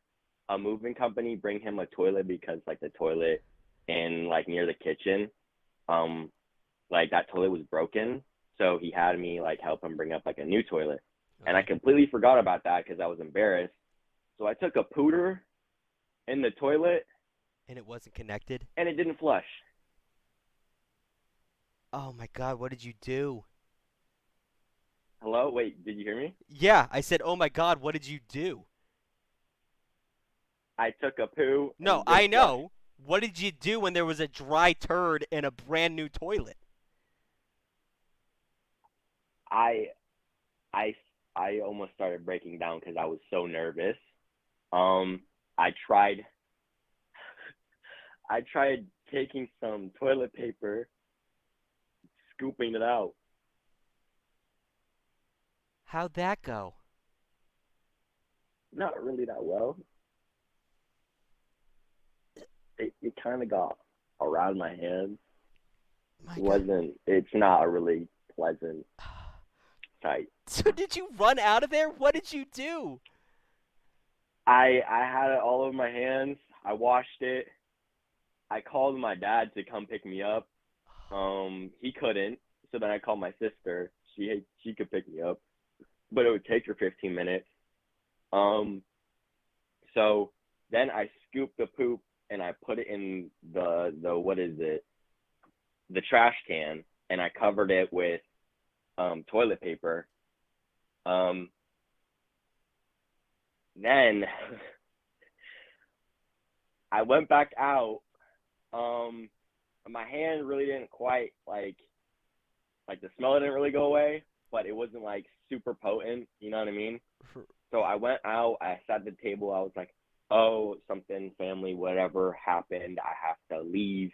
J: a moving company bring him a toilet because like the toilet in like near the kitchen, um, like that toilet was broken. So he had me like help him bring up like a new toilet. And I completely forgot about that because I was embarrassed. So I took a pooter in the toilet
A: And it wasn't connected?
J: and it didn't flush.
A: Oh my god, what did you do?
J: Hello? Wait, did you hear me?
A: Yeah, I said, "Oh my god, what did you do?"
J: I took a poo.
A: No, I
J: flush.
A: know. What did you do when there was a dry turd in a brand new toilet?
J: I, I, I almost started breaking down because I was so nervous. Um, I tried. I tried taking some toilet paper, scooping it out.
A: How'd that go?
J: Not really that well. It it kind of got around my hands.
A: My
J: It wasn't. It's not a really pleasant sight.
A: So did you run out of there? What did you do?
J: I I had it all over my hands. I washed it. I called my dad to come pick me up. Um, he couldn't, so then I called my sister. She she could pick me up, but it would take her 15 minutes. Um, so then I scooped the poop and I put it in the the what is it? The trash can, and I covered it with um toilet paper. Um, then I went back out. Um, my hand really didn't quite like, like the smell didn't really go away, but it wasn't like super potent. You know what I mean? So I went out. I sat at the table. I was like, "Oh, something, family, whatever happened. I have to leave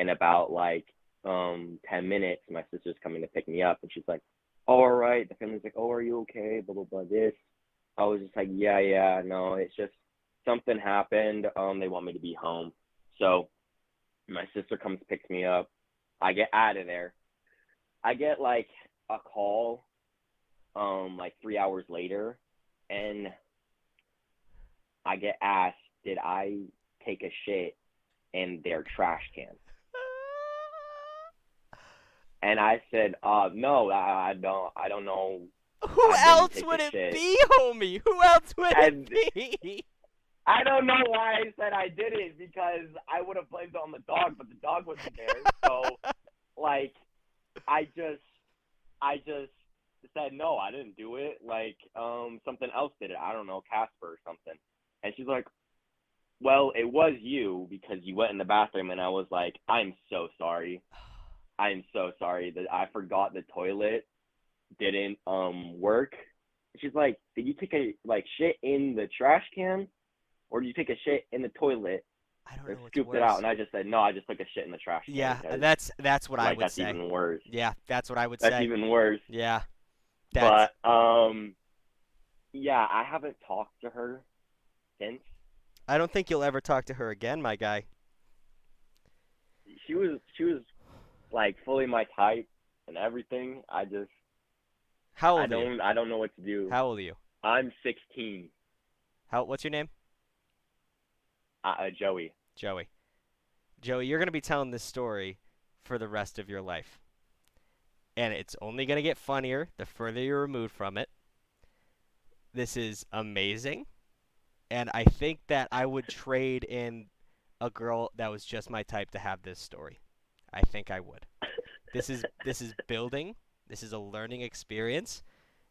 J: in about like um ten minutes. My sister's coming to pick me up, and she's like, "All right." The family's like, "Oh, are you okay?" Blah blah blah. This. I was just like, "Yeah, yeah, no, it's just something happened. Um, they want me to be home." So my sister comes picks me up. I get out of there. I get like a call, um, like three hours later, and I get asked, "Did I take a shit in their trash can?" And I said, "Uh, no, I, I don't. I don't know."
A: Who else would it
J: shit.
A: be, homie? Who else would
J: And-
A: it be?
J: I don't know why I said I did it because I would have blamed it on the dog, but the dog wasn't there. So, like, I just, I just said no, I didn't do it. Like, um, something else did it. I don't know, Casper or something. And she's like, well, it was you because you went in the bathroom, and I was like, I'm so sorry. I'm so sorry that I forgot the toilet didn't um work. She's like, did you take a like shit in the trash can? or did you take a shit in the toilet
A: I don't know
J: scooped it out? And I just said, no, I just took a shit in the trash can.
A: yeah, that's that's what I
J: like
A: would
J: that's
A: say.
J: even worse.
A: Yeah, that's what I would
J: That's
A: say.
J: That's even worse.
A: Yeah, that's
J: But um, yeah, I haven't talked to her since.
A: I don't think you'll ever talk to her again, my guy.
J: She was she was like fully my type and everything. I just
A: How
J: I
A: old are you?
J: don't I don't know what to do.
A: How old are you?
J: I'm 16.
A: How? What's your name?
J: Uh, uh, Joey.
A: Joey. Joey, you're gonna be telling this story for the rest of your life, and it's only gonna get funnier the further you're removed from it. This is amazing, and I think that I would trade in a girl that was just my type to have this story. I think I would. This is this is building. This is a learning experience.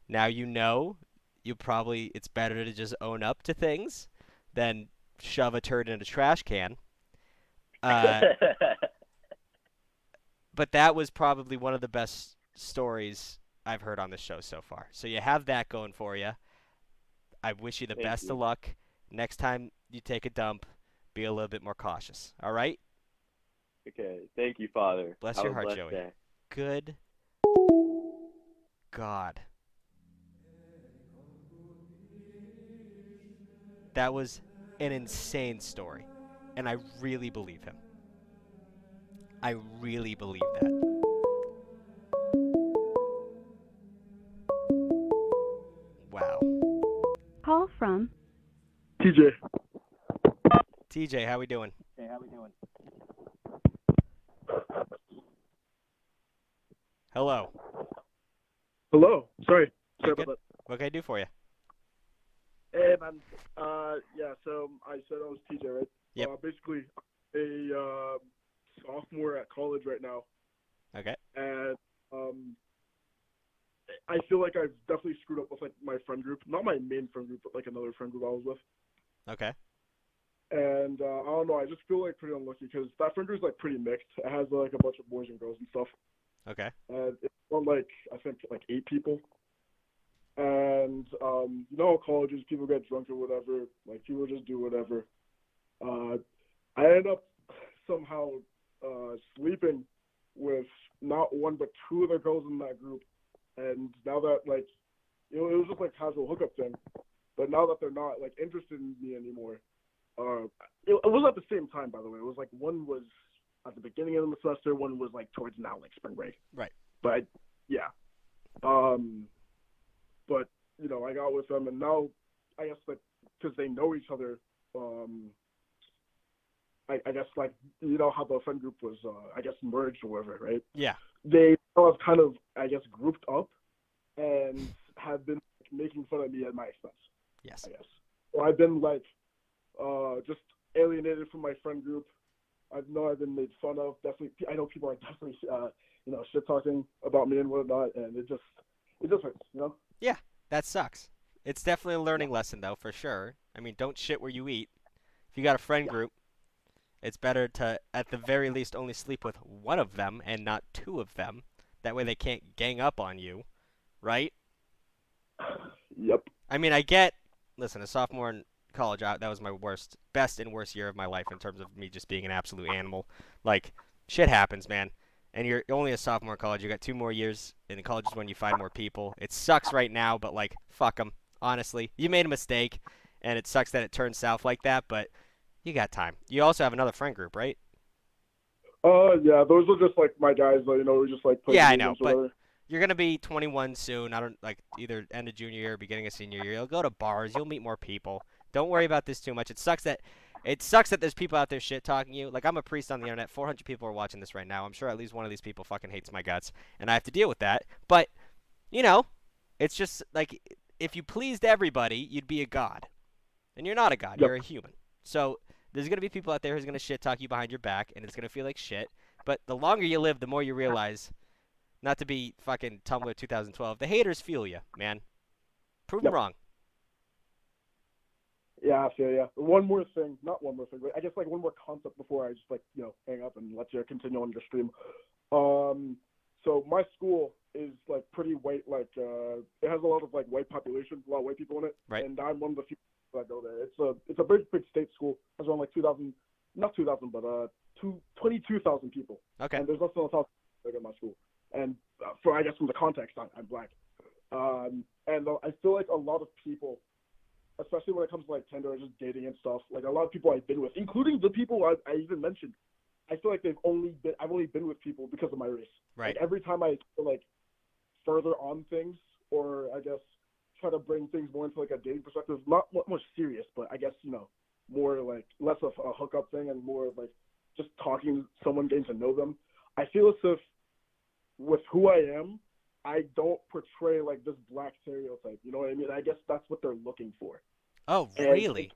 A: Now you know. You probably it's better to just own up to things than shove a turd in a trash can. Uh, but that was probably one of the best stories I've heard on the show so far. So you have that going for you. I wish you the
J: Thank
A: best
J: you.
A: of luck. Next time you take a dump, be a little bit more cautious. All right?
J: okay. Thank you, Father.
A: Bless your heart, Joey.
J: day.
A: Good God. That was an insane story. And I really believe him. I really believe that. Wow.
B: Call from
K: TJ.
A: TJ, how we doing?
C: Hey, how we doing?
A: Hello.
K: Hello. Sorry. Sorry about
A: What can I do for you?
K: Hey, man. Uh, yeah. So I said I was TJ, right?
A: Yeah.
K: Uh, basically, a uh, sophomore at college right now,
A: Okay.
K: and um, I feel like I've definitely screwed up with like my friend group. Not my main friend group, but like another friend group I was with.
A: Okay.
K: And uh, I don't know. I just feel like pretty unlucky because that friend group is like pretty mixed. It has like a bunch of boys and girls and stuff.
A: Okay.
K: and it's on like I think like eight people. And um, you know, colleges people get drunk or whatever. Like people just do whatever. Uh, I ended up somehow uh, sleeping with not one but two of the girls in that group. And now that like, you know, it was just like casual hookup thing. But now that they're not like interested in me anymore, uh, it, it was at the same time, by the way. It was like one was at the beginning of the semester, one was like towards now, like spring break.
A: Right.
K: But yeah, um, but you know, I got with them, and now I guess like because they know each other, um, I, I guess like you know how the friend group was, uh, I guess merged or whatever, right?
A: Yeah.
K: They have kind of, I guess, grouped up and have been making fun of me at my expense.
A: Yes.
K: I guess. So I've been like, uh, just alienated from my friend group. I know I've been made fun of. Definitely, I know people are definitely, uh, you know, shit talking about me and whatnot, and it just, it just hurts, you know.
A: Yeah, that sucks. It's definitely a learning lesson, though, for sure. I mean, don't shit where you eat. If you got a friend group, it's better to, at the very least, only sleep with one of them and not two of them. That way they can't gang up on you, right?
K: Yep.
A: I mean, I get. Listen, a sophomore college, I, that was my worst, best and worst year of my life in terms of me just being an absolute animal. Like, shit happens, man. And you're only a sophomore in college. You got two more years in college is when you find more people. It sucks right now, but like, fuck them. Honestly, you made a mistake, and it sucks that it turned south like that. But you got time. You also have another friend group, right?
K: Uh, yeah, those are just like my guys that you know we just like play
A: Yeah, I know, but
K: whatever.
A: you're gonna be 21 soon. I don't like either end of junior year, or beginning of senior year. You'll go to bars. You'll meet more people. Don't worry about this too much. It sucks that it sucks that there's people out there shit talking you. Like I'm a priest on the internet. 400 people are watching this right now. I'm sure at least one of these people fucking hates my guts, and I have to deal with that. But you know, it's just like if you pleased everybody, you'd be a god, and you're not a god.
K: Yep.
A: You're a human. So there's gonna be people out there who's gonna shit talk you behind your back, and it's gonna feel like shit. But the longer you live, the more you realize not to be fucking Tumblr 2012. The haters feel you, man. Prove
K: Yep.
A: wrong.
K: Yeah, I feel yeah. One more thing, not one more thing, but I guess like one more concept before I just like you know hang up and let you continue on your stream. Um, so my school is like pretty white, like uh, it has a lot of like white population, a lot of white people in it,
A: Right.
K: and I'm one of the few that go there. It's a it's a big big state school. It has around like 2,000, not 2,000, but uh, two, 22,000 people.
A: Okay.
K: And there's less than a thousand like in my school. And uh, for I guess from the context, I'm, I'm black. Um, and I feel like a lot of people, especially when it comes to like Tinder and just dating and stuff, like a lot of people I've been with, including the people I, I even mentioned, I feel like they've only been I've only been with people because of my race.
A: Right.
K: Like every time I like further on things, or I guess try to bring things more into like a dating perspective, not much serious, but I guess you know more like less of a hookup thing and more of like just talking to someone, getting to know them. I feel as if with who I am, I don't portray like this black stereotype. You know what I mean? I guess that's what they're looking for.
A: Oh,
K: And-
A: really?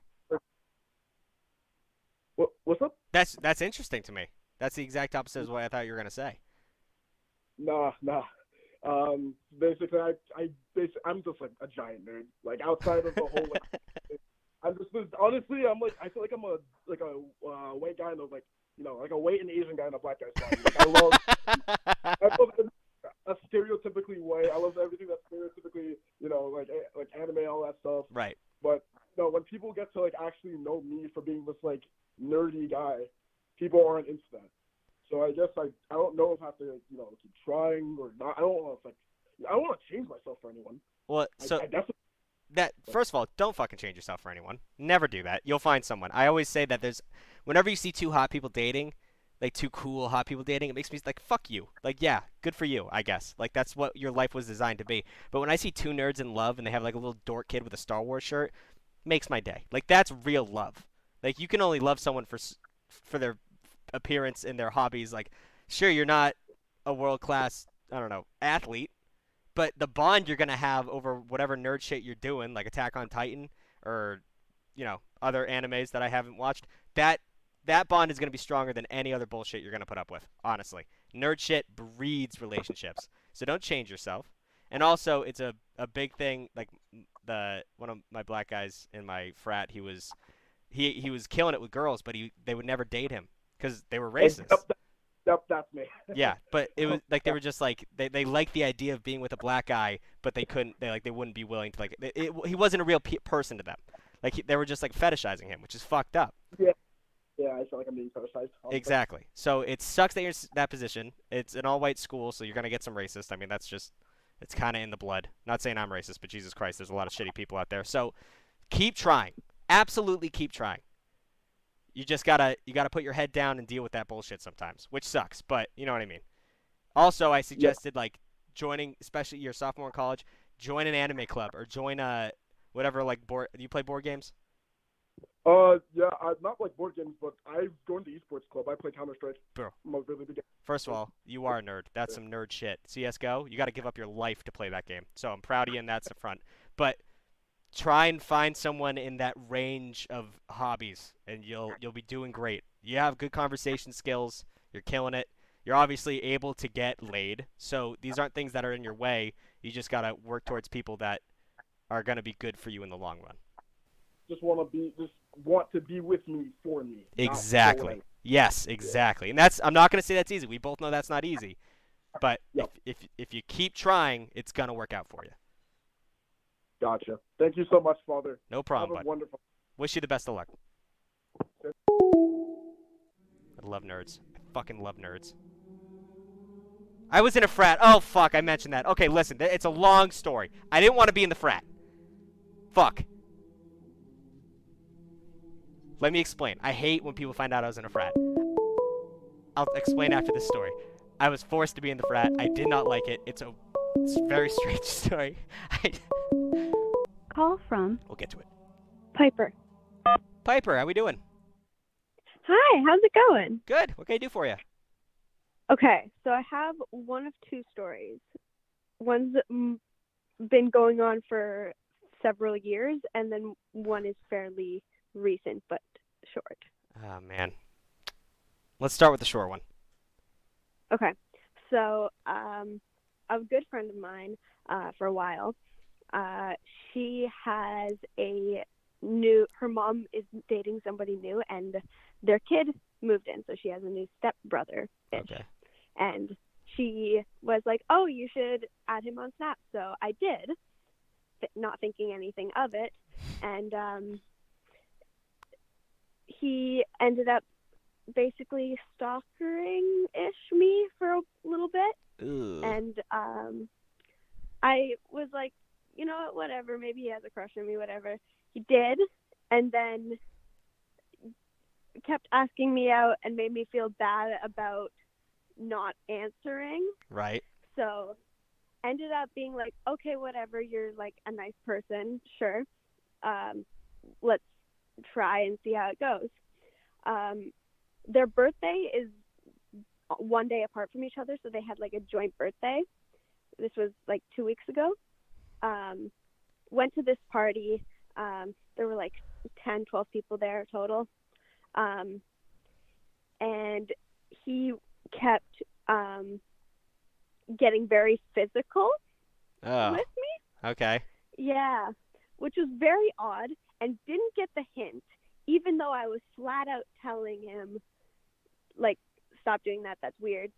K: What what's up?
A: That's that's interesting to me. That's the exact opposite of what I thought you were gonna say.
K: Nah, nah. Um, basically, I, I, basically, I'm just like a giant nerd. Like outside of the whole, like, I'm just honestly, I'm like, I feel like I'm a like a uh, white guy in a like, you know, like a white and Asian guy in a black guy's body. Like, I love, I love a stereotypically white. I love everything that's stereotypically, you know, like eh, like anime, all that stuff.
A: Right.
K: But you know, when people get to like actually know me for being this like nerdy guy, people aren't into that. So I guess I I don't know if I have to you know keep trying or not. I don't know if like I don't want to change myself for anyone.
A: Well,
K: I-
A: so
K: I, definitely
A: that first of all, don't fucking change yourself for anyone. Never do that. You'll find someone. I always say that there's whenever you see two hot people dating, like two cool hot people dating, it makes me like fuck you. Like yeah, good for you, I guess. Like that's what your life was designed to be. But when I see two nerds in love and they have like a little dork kid with a Star Wars shirt, makes my day. Like that's real love. Like you can only love someone for for their appearance and their hobbies. Like sure, you're not a world class, I don't know, athlete, but the bond you're gonna have over whatever nerd shit you're doing, like Attack on Titan or you know other animes that I haven't watched, that that bond is gonna be stronger than any other bullshit you're gonna put up with. Honestly, nerd shit breeds relationships, so don't change yourself. And also, it's a a big thing. Like the one of my black guys in my frat, he was he he was killing it with girls, but he they would never date him because they were racist.
K: Yep, that- yep, that's me.
A: Yeah, but it was like they were just like they, they liked the idea of being with a black guy, but they couldn't. They like they wouldn't be willing to like. It, it, he wasn't a real pe- person to them. Like he, they were just like fetishizing him, which is fucked up.
K: yeah, yeah. I feel like I'm being criticized.
A: Exactly. So it sucks that you're in that position. It's an all-white school, so you're gonna get some racist. I mean, that's just it's kind of in the blood. Not saying I'm racist, but Jesus Christ, there's a lot of shitty people out there. So keep trying. Absolutely keep trying. You just gotta you gotta put your head down and deal with that bullshit sometimes, which sucks, but you know what I mean. Also, I suggested like joining, especially your sophomore in college, join an anime club or join a whatever like board. Do you play board games?
K: Uh, yeah, I not like board games, but I joined the esports club. I play Counter Strike. I'm really.
A: First of all, you are a nerd. That's some nerd shit. CS:GO, you got to give up your life to play that game. So I'm proud of you, and that's the front. But try and find someone in that range of hobbies, and you'll you'll be doing great. You have good conversation skills. You're killing it. You're obviously able to get laid. So these aren't things that are in your way. You just gotta work towards people that are gonna be good for you in the long run.
K: Just want to be, just want to be with me for me.
A: Exactly. Yes, exactly. And that's I'm not going to say that's easy. We both know that's not easy. But if, if if you keep trying, it's going to work out for you.
K: Gotcha. Thank you so much, Father.
A: No problem,
K: Have a
A: bud.
K: wonderful.
A: Wish you the best of luck. I love nerds. I fucking love nerds. I was in a frat. Oh fuck, I mentioned that. Okay, listen, it's a long story. I didn't want to be in the frat. Fuck. Let me explain. I hate when people find out I was in a frat. I'll explain after this story. I was forced to be in the frat. I did not like it. It's a, it's a very strange story. I,
L: Call from
A: we'll get to it.
B: Piper.
A: Piper, how we doing?
B: Hi, how's it going?
A: Good. What can I do for you?
B: Okay, so I have one of two stories. One's mm, been going on for several years, and then one is fairly recent but short.
A: Oh man. Let's start with the short one.
B: Okay, so um, a good friend of mine uh, for a while. Uh, she has a new. Her mom is dating somebody new, and their kid moved in, so she has a new stepbrother.
A: Okay.
B: And she was like, "Oh, you should add him on Snap." So I did, th- not thinking anything of it, and um, he ended up basically stalkering ish me for a little bit
A: Ooh.
B: and um I was like, you know what, whatever, maybe he has a crush on me, whatever. He did and then kept asking me out and made me feel bad about not answering.
A: Right.
B: So ended up being like, okay, whatever, you're like a nice person, sure. Um, let's try and see how it goes. Um, their birthday is one day apart from each other, so they had like a joint birthday. This was like two weeks ago. Um, went to this party. Um, there were like 10, 12 people there total. Um, and he kept um, getting very physical
A: Oh.
B: with me.
A: Okay.
B: Yeah, which was very odd. And didn't get the hint, even though I was flat out telling him, like, stop doing that, that's weird.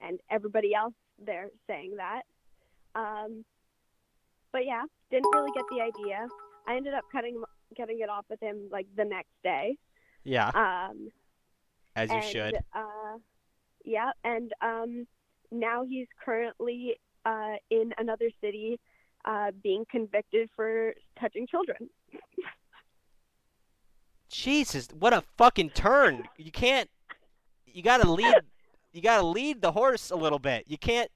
B: And everybody else there saying that. Um, but yeah, didn't really get the idea. I ended up cutting getting it off with him like the next day.
A: Yeah,
B: Um,
A: as you
B: and,
A: should.
B: Uh, yeah, and um, now he's currently uh, in another city, uh, being convicted for touching children.
A: Jesus, what a fucking turn! You can't. You gotta lead. You gotta lead the horse a little bit. You can't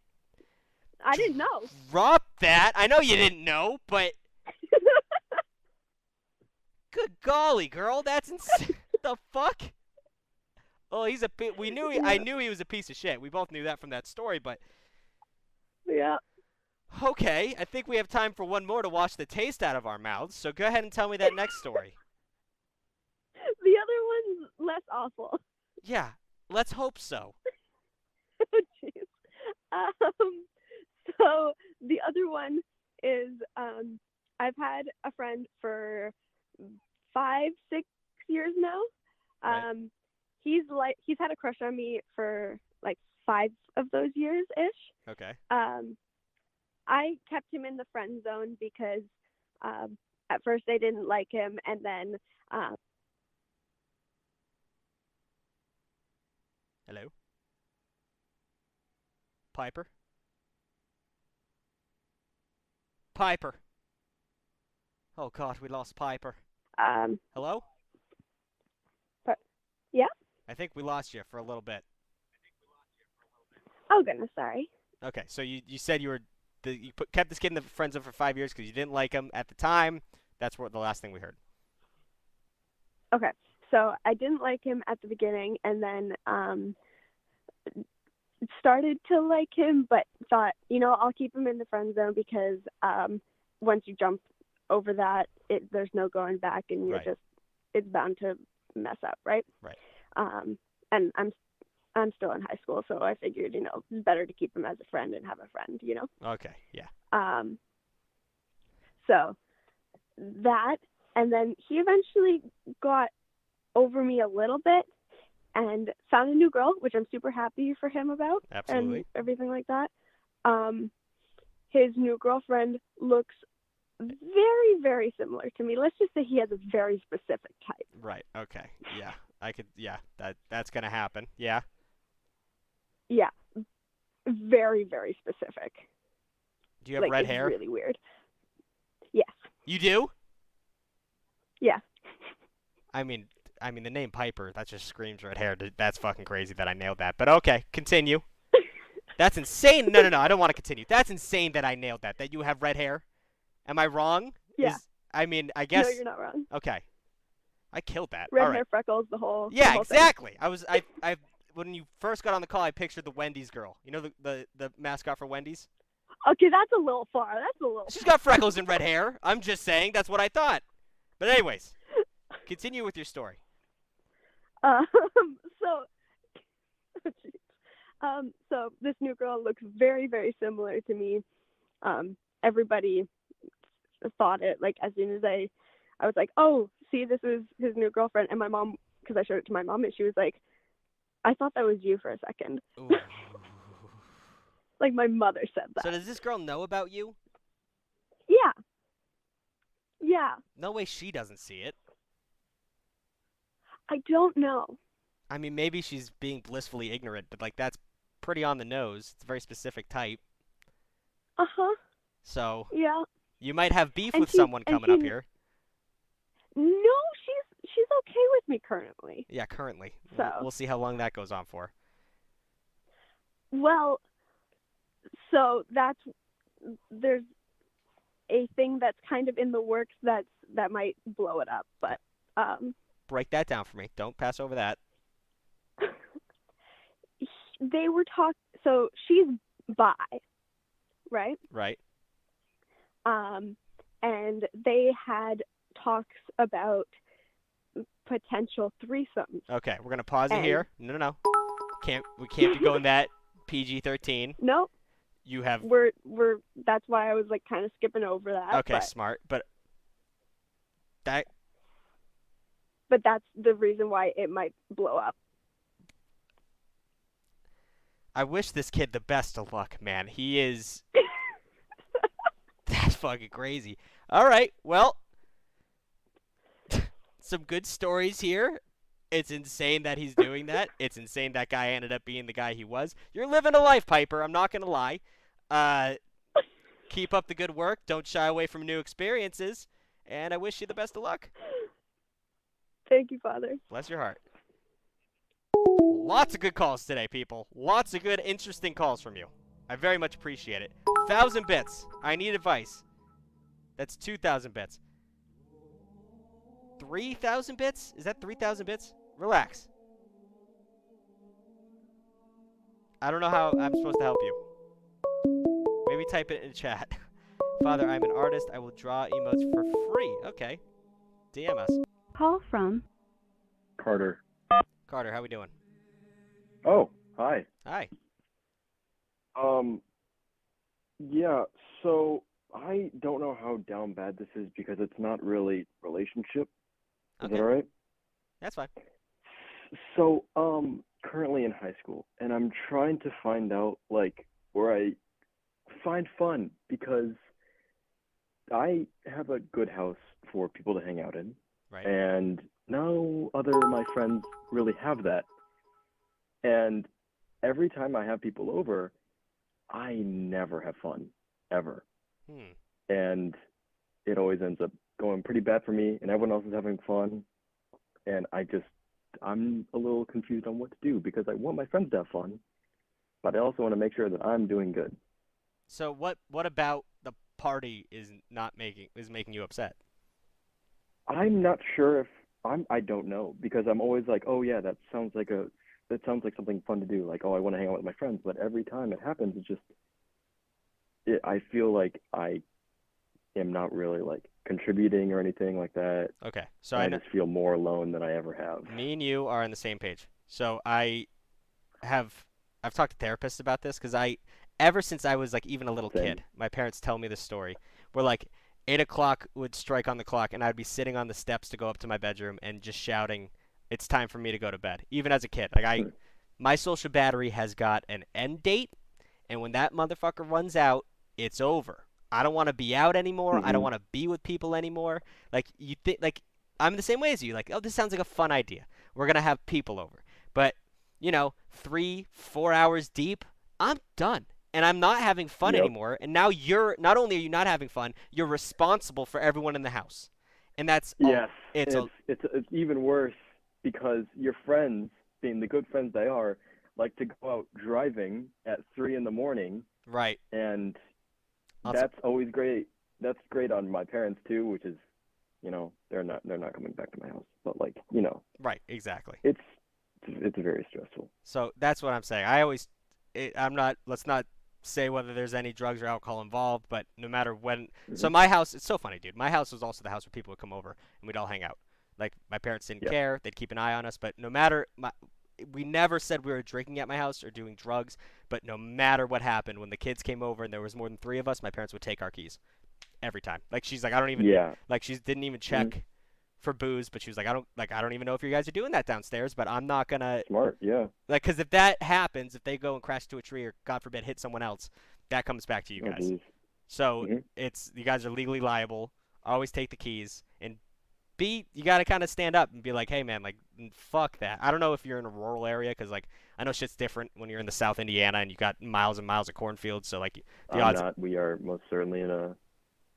B: I didn't know.
A: drop that. I know you didn't know, but. Good golly, girl, that's insane. the fuck? Oh, he's a. We knew. He, I knew he was a piece of shit. We both knew that from that story, but
B: Yeah.
A: Okay. I think we have time for one more to wash the taste out of our mouths. So go ahead and tell me that next story.
B: The other one's less awful.
A: Yeah, let's hope so.
B: oh jeez. Um, so the other one is um, I've had a friend for five, six years now.
A: Right.
B: Um, he's like he's had a crush on me for like five of those years ish.
A: Okay.
B: Um, I kept him in the friend zone because um, at first I didn't like him, and then um,
A: Hello. Piper. Piper. Oh God, we lost Piper.
B: um,
A: Hello.
B: But- yeah?
A: I think we lost you for a little bit.
B: oh goodness, sorry.
A: Okay, so you, you said you were the, you put, kept this kid in the friend zone for five years because you didn't like him at the time. That's what the last thing we heard.
B: Okay. So I didn't like him at the beginning and then um started to like him but thought, you know, I'll keep him in the friend zone because um once you jump over that, it there's no going back and you're
A: Right.
B: just it's bound to mess up, right?
A: Right.
B: Um and I'm I'm still in high school, so I figured, you know, it's better to keep him as a friend and have a friend, you know.
A: Okay, yeah.
B: Um, so that, and then he eventually got over me a little bit and found a new girl, which I'm super happy for him about
A: Absolutely.
B: and everything like that. Um, his new girlfriend looks very, very similar to me. Let's just say he has a very specific type.
A: Right. Okay. Yeah. I could. Yeah. That that's gonna happen. Yeah.
B: Yeah, very, very specific.
A: Do you have
B: like,
A: red
B: it's
A: hair?
B: Really weird. Yes.
A: You do?
B: Yeah.
A: I mean, I mean the name Piper. That just screams red hair. That's fucking crazy that I nailed that. But okay, continue. That's insane. No, no, no. I don't want to continue. That's insane that I nailed that. That you have red hair. Am I wrong?
B: Yeah.
A: Is- I mean, I guess.
B: No, you're not wrong.
A: Okay. I killed that.
B: Red
A: All right.
B: hair, freckles, the whole. the
A: Yeah,
B: whole thing.
A: exactly. I was I I when you first got on the call, I pictured the Wendy's girl. You know the the, the mascot for Wendy's.
B: Okay, that's a little far. That's a little.
A: She's got freckles and red hair. I'm just saying that's what I thought. But anyways, continue with your story.
B: Um, so, um, so this new girl looks very, very similar to me. Um, everybody thought it like as soon as I, I was like, oh, see, this is his new girlfriend, and my mom, because I showed it to my mom, and she was like, I thought that was you for a second. Like my mother said that.
A: so does this girl know about you?
B: yeah. Yeah.
A: No way she doesn't see it.
B: I don't know.
A: I mean, maybe she's being blissfully ignorant, but like that's pretty on the nose. It's a very specific type.
B: Uh huh.
A: So
B: Yeah.
A: you might have beef
B: And
A: with
B: she-
A: someone coming up here.
B: No, she's okay with me currently.
A: Yeah, currently.
B: So-
A: We'll see how long that goes on for.
B: Well, so that's there's a thing that's kind of in the works that's that might blow it up, but um
A: Break that down for me. Don't pass over that.
B: they were talk so she's bi, right?
A: Right.
B: Um and they had talks about potential threesomes.
A: Okay, we're gonna pause it here. No, no, no. Can't we can't be going that PG-13.
B: No,
A: You have
B: we're we're that's why I was like kind of skipping over that.
A: okay,
B: but-
A: smart. But That
B: but that's the reason why it might blow up.
A: I wish this kid the best of luck, man. He is That's fucking crazy. All right. Well, some good stories here. It's insane that he's doing that. It's insane that guy ended up being the guy he was. You're living a life, Piper. I'm not going to lie. Uh, keep up the good work. Don't shy away from new experiences. And I wish you the best of luck.
B: Thank you, Father.
A: Bless your heart. Lots of good calls today, people. Lots of good, interesting calls from you. I very much appreciate it. Thousand bits. I need advice. That's 2,000 bits. 3,000 bits? Is that 3,000 bits? Relax. I don't know how I'm supposed to help you. Maybe type it in chat. Father, I'm an artist. I will draw emotes for free. Okay. DM us.
M: Call from
N: Carter.
A: Carter, how we doing?
N: Oh, hi.
A: Hi.
N: Um, yeah. So I don't know how down bad this is because it's not really relationship. Is that all right?
A: That's fine.
N: So, um, currently in high school, and I'm trying to find out like where I find fun because I have a good house for people to hang out in,
A: Right.
N: and no other of my friends really have that. And every time I have people over, I never have fun ever,
A: Hmm.
N: and it always ends up going pretty bad for me, and everyone else is having fun, and I just I'm a little confused on what to do because I want my friends to have fun, but I also want to make sure that I'm doing good.
A: So what what about the party is not making is making you upset?
N: I'm not sure if I'm I don't know because I'm always like, oh yeah, that sounds like a that sounds like something fun to do. Like, oh, I want to hang out with my friends, but every time it happens, it just it, I feel like I am not really like contributing or anything like that.
A: Okay. So I
N: I just feel more alone than I ever have.
A: me and you are on the same page. So I have I've talked to therapists about this because I ever since I was like even a little
N: Same.
A: kid, my parents tell me this story where like eight o'clock would strike on the clock and I'd be sitting on the steps to go up to my bedroom and just shouting, "It's time for me to go to bed." Even as a kid, like I, hmm. my social battery has got an end date, and when that motherfucker runs out, it's over. I don't want to be out anymore. I don't
N: Mhm.
A: want to be with people anymore. Like you think, like I'm the same way as you. Like, oh, this sounds like a fun idea. We're gonna have people over, but you know, three, four hours deep, I'm done, and I'm not having fun
N: Yep.
A: anymore. And now you're not only are you not having fun, you're responsible for everyone in the house, and that's a-
N: Yes,
A: it's
N: it's
A: a-
N: it's it's even worse because your friends, being the good friends they are, like to go out driving at three in the morning,
A: right.
N: and
A: Also-
N: that's always great. That's great on my parents too, which is, you know, they're not they're not coming back to my house, but like you know,
A: Right, exactly.
N: it's it's very stressful.
A: So that's what I'm saying. I always, it, I'm not. Let's not say whether there's any drugs or alcohol involved, but no matter when. So
N: Mhm.
A: my house, it's so funny, dude. My house was also the house where people would come over and we'd all hang out. Like my parents didn't
N: Yeah.
A: care; they'd keep an eye on us. But no matter, my, we never said we were drinking at my house or doing drugs. But no matter what happened, when the kids came over and there was more than three of us, my parents would take our keys every time. Like she's like, I don't even.
N: Yeah.
A: Like she didn't even check for booze, but she was like, I don't like, I don't even know if you guys are doing that downstairs, but I'm not gonna
N: Smart, yeah.
A: like, because if that happens, if they go and crash to a tree or, God forbid, hit someone else, that comes back to you
N: Oh,
A: guys. So
N: Mhm.
A: it's you guys are legally liable. Always take the keys and B, you got to kind of stand up and be like, hey man, like fuck that. I don't know if you're in a rural area because like I know shit's different when you're in the South Indiana and you got miles and miles of cornfields. So like the
N: I'm
A: odds.
N: not. We are most certainly in a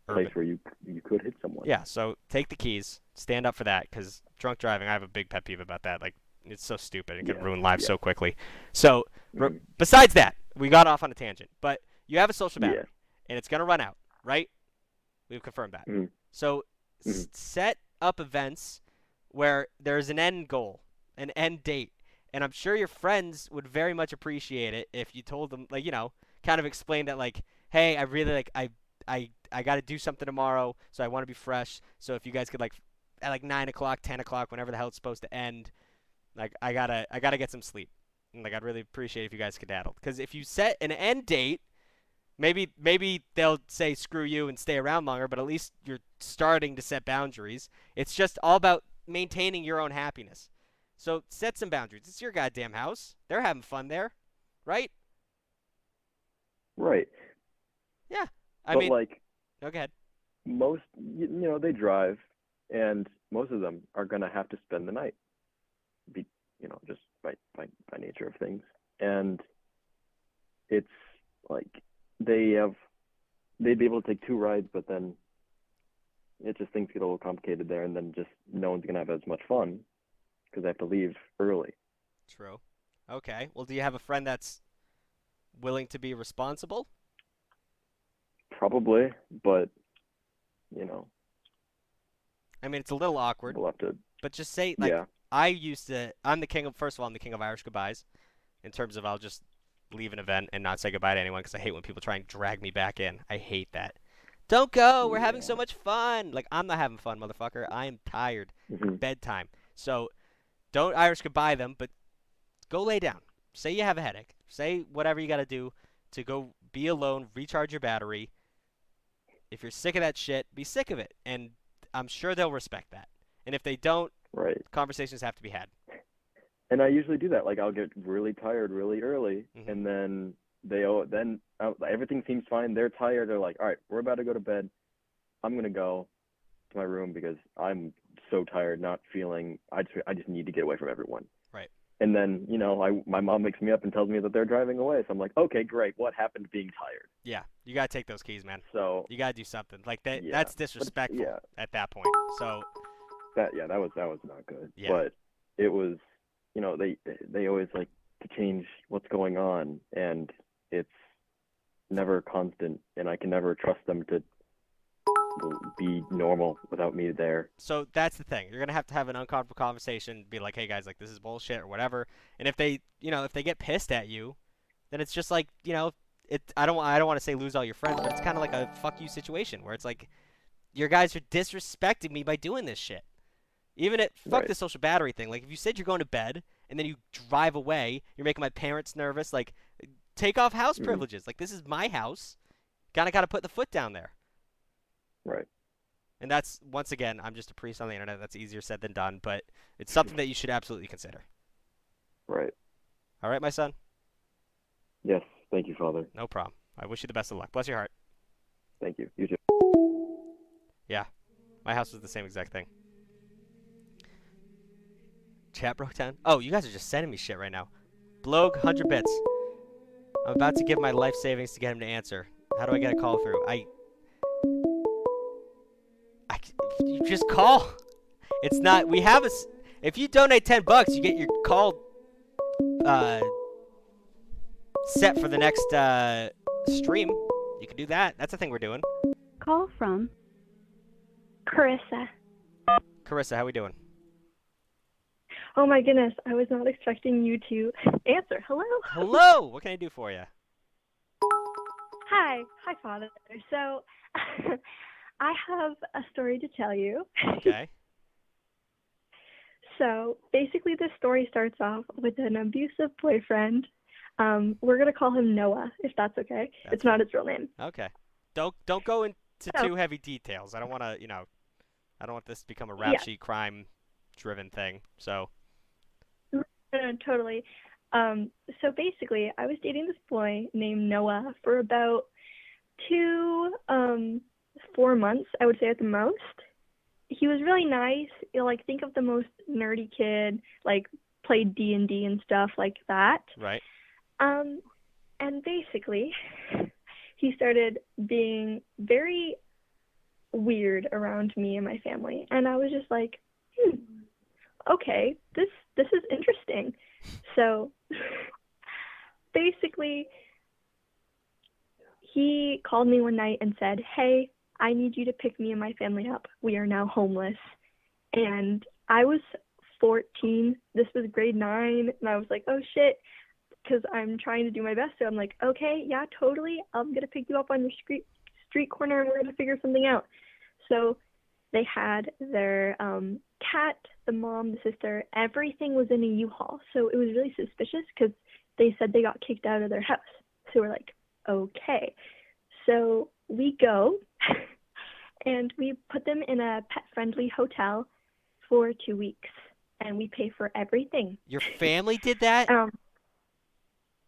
A: Urban.
N: place where you you could hit someone.
A: Yeah. So take the keys. Stand up for that because drunk driving. I have a big pet peeve about that. Like it's so stupid. It can
N: Yeah,
A: ruin lives
N: yeah.
A: so quickly. So r-
N: Mhm.
A: besides that, we got off on a tangent, but you have a social
N: Yeah.
A: battery, and it's gonna run out, right? We've confirmed that.
N: Mhm.
A: So s- set up events where there's an end goal, an end date, and I'm sure your friends would very much appreciate it if you told them, like you know, kind of explain that, like, hey, I really like I I I got to do something tomorrow, so I want to be fresh. So if you guys could like at like nine o'clock, ten o'clock, whenever the hell it's supposed to end, like I gotta I gotta get some sleep. And, like I'd really appreciate if you guys skedaddled. Because if you set an end date, maybe maybe they'll say screw you and stay around longer. But at least you're starting to set boundaries. It's just all about maintaining your own happiness. So set some boundaries. It's your goddamn house. They're having fun there, right?
N: Right.
A: Yeah. I
N: but
A: mean,
N: like
A: no, go ahead.
N: most, you, you know, they drive, and most of them are gonna have to spend the night. Be, you know, just by by by nature of things, and it's like they have they'd be able to take two rides, but then it just things get a little complicated there, and then just no one's gonna have as much fun because I have to leave early.
A: True. Okay. Well, do you have a friend that's willing to be responsible?
N: Probably, but you know,
A: I mean, it's a little awkward,
N: we'll have to.
A: but just say like
N: yeah.
A: I used to. I'm the king of. First of all, I'm the king of Irish goodbyes, in terms of I'll just leave an event and not say goodbye to anyone because I hate when people try and drag me back in. I hate that. Don't go. We're having so much fun. Like I'm not having fun, motherfucker. I am tired.
N: Mhm.
A: Bedtime. So don't Irish goodbye them, but go lay down. Say you have a headache. Say whatever you got to do to go be alone, recharge your battery. If you're sick of that shit, be sick of it, and I'm sure they'll respect that. And if they don't,
N: Right.
A: conversations have to be had.
N: And I usually do that. Like I'll get really tired really early,
A: Mhm.
N: and then they then uh, everything seems fine. They're tired. They're like, all right, we're about to go to bed. I'm gonna go to my room because I'm so tired, not feeling. I just I just need to get away from everyone.
A: Right.
N: And then you know, I my mom wakes me up and tells me that they're driving away. So I'm like, okay, great. What happened to being tired?
A: Yeah, you gotta take those keys, man.
N: So
A: You gotta do something. Like that.
N: Yeah,
A: That's disrespectful
N: yeah.
A: at that point. So
N: that yeah, that was that was not good.
A: Yeah.
N: But it was, you know, they they always like to change what's going on, and it's never constant, and I can never trust them to be normal without me there.
A: so that's the thing. You're gonna have to have an uncomfortable conversation. Be like, hey guys, like this is bullshit or whatever. And if they, you know, if they get pissed at you, then it's just like, you know, it. I don't. I don't want to say lose all your friends, but it's kind of like a fuck you situation where it's like, your guys are disrespecting me by doing this shit. Even at fuck
N: Right.
A: the social battery thing. Like if you said you're going to bed and then you drive away, you're making my parents nervous. Like, take off house
N: Mhm.
A: privileges. Like this is my house. Kind of got to put the foot down there.
N: Right.
A: And that's once again, I'm just a priest on the internet. That's easier said than done, but it's something that you should absolutely consider.
N: Right.
A: All right, my son.
N: Yes. Thank you, Father.
A: No problem. I wish you the best of luck. Bless your heart.
N: Thank you. You too.
A: Yeah, my house was the same exact thing. Chat broke down. Oh, you guys are just sending me shit right now. Blog, 100 bits. I'm about to give my life savings to get him to answer. How do I get a call through? I... I... you just call. It's not. We have a... If you donate 10 bucks, you get your call. Uh. Set for the next uh stream. You can do that. That's the thing we're doing.
M: Call from Carissa.
A: Carissa, how we doing?
M: Oh my goodness, I was not expecting you to answer. Hello.
A: Hello. What can I do for you?
M: Hi. Hi, Father. So, I have a story to tell you.
A: Okay.
M: So, basically, this story starts off with an abusive boyfriend. Um, we're going to call him Noah, if that's okay.
A: That's
M: it's not his real name.
A: Okay. Don't don't go into
M: Oh.
A: too heavy details. I don't want to, you know, I don't want this to become a
M: Yeah.
A: rap sheet crime driven thing. So,
M: No, no, totally. Um, so basically, I was dating this boy named Noah for about two, um, four months, I would say at the most. He was really nice. You know, like think of the most nerdy kid, like played D and D and stuff like that.
A: right.
M: Um, and basically, he started being very weird around me and my family, and I was just like, hmm, okay, this this is interesting. So, basically, he called me one night and said, "Hey, I need you to pick me and my family up. We are now homeless." And I was 14. This was grade nine, and I was like, "Oh shit." because I'm trying to do my best. So I'm like, okay, yeah, totally. I'm gonna pick you up on your street street corner, and we're gonna figure something out. So they had their um, cat, the mom, the sister, everything was in a U-Haul. So it was really suspicious because they said they got kicked out of their house. So we're like, okay. So we go, and we put them in a pet-friendly hotel for two weeks, and we pay for everything.
A: Your family did that?
M: Um,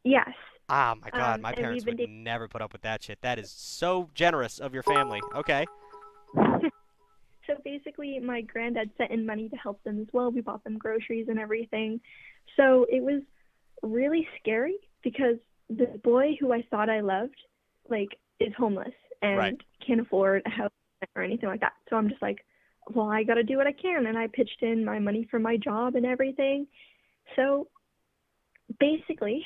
M: yes.
A: Ah, my God,
M: um,
A: my parents would
M: dating-
A: never put up with that shit. That is so generous of your family. Okay.
M: So basically, my granddad sent in money to help them as well. We bought them groceries and everything. So it was really scary because the boy who I thought I loved, like, is homeless and
O: Right.
M: can't afford a house or anything like that. So I'm just like, well, I got to do what I can. And I pitched in my money for my job and everything. So basically,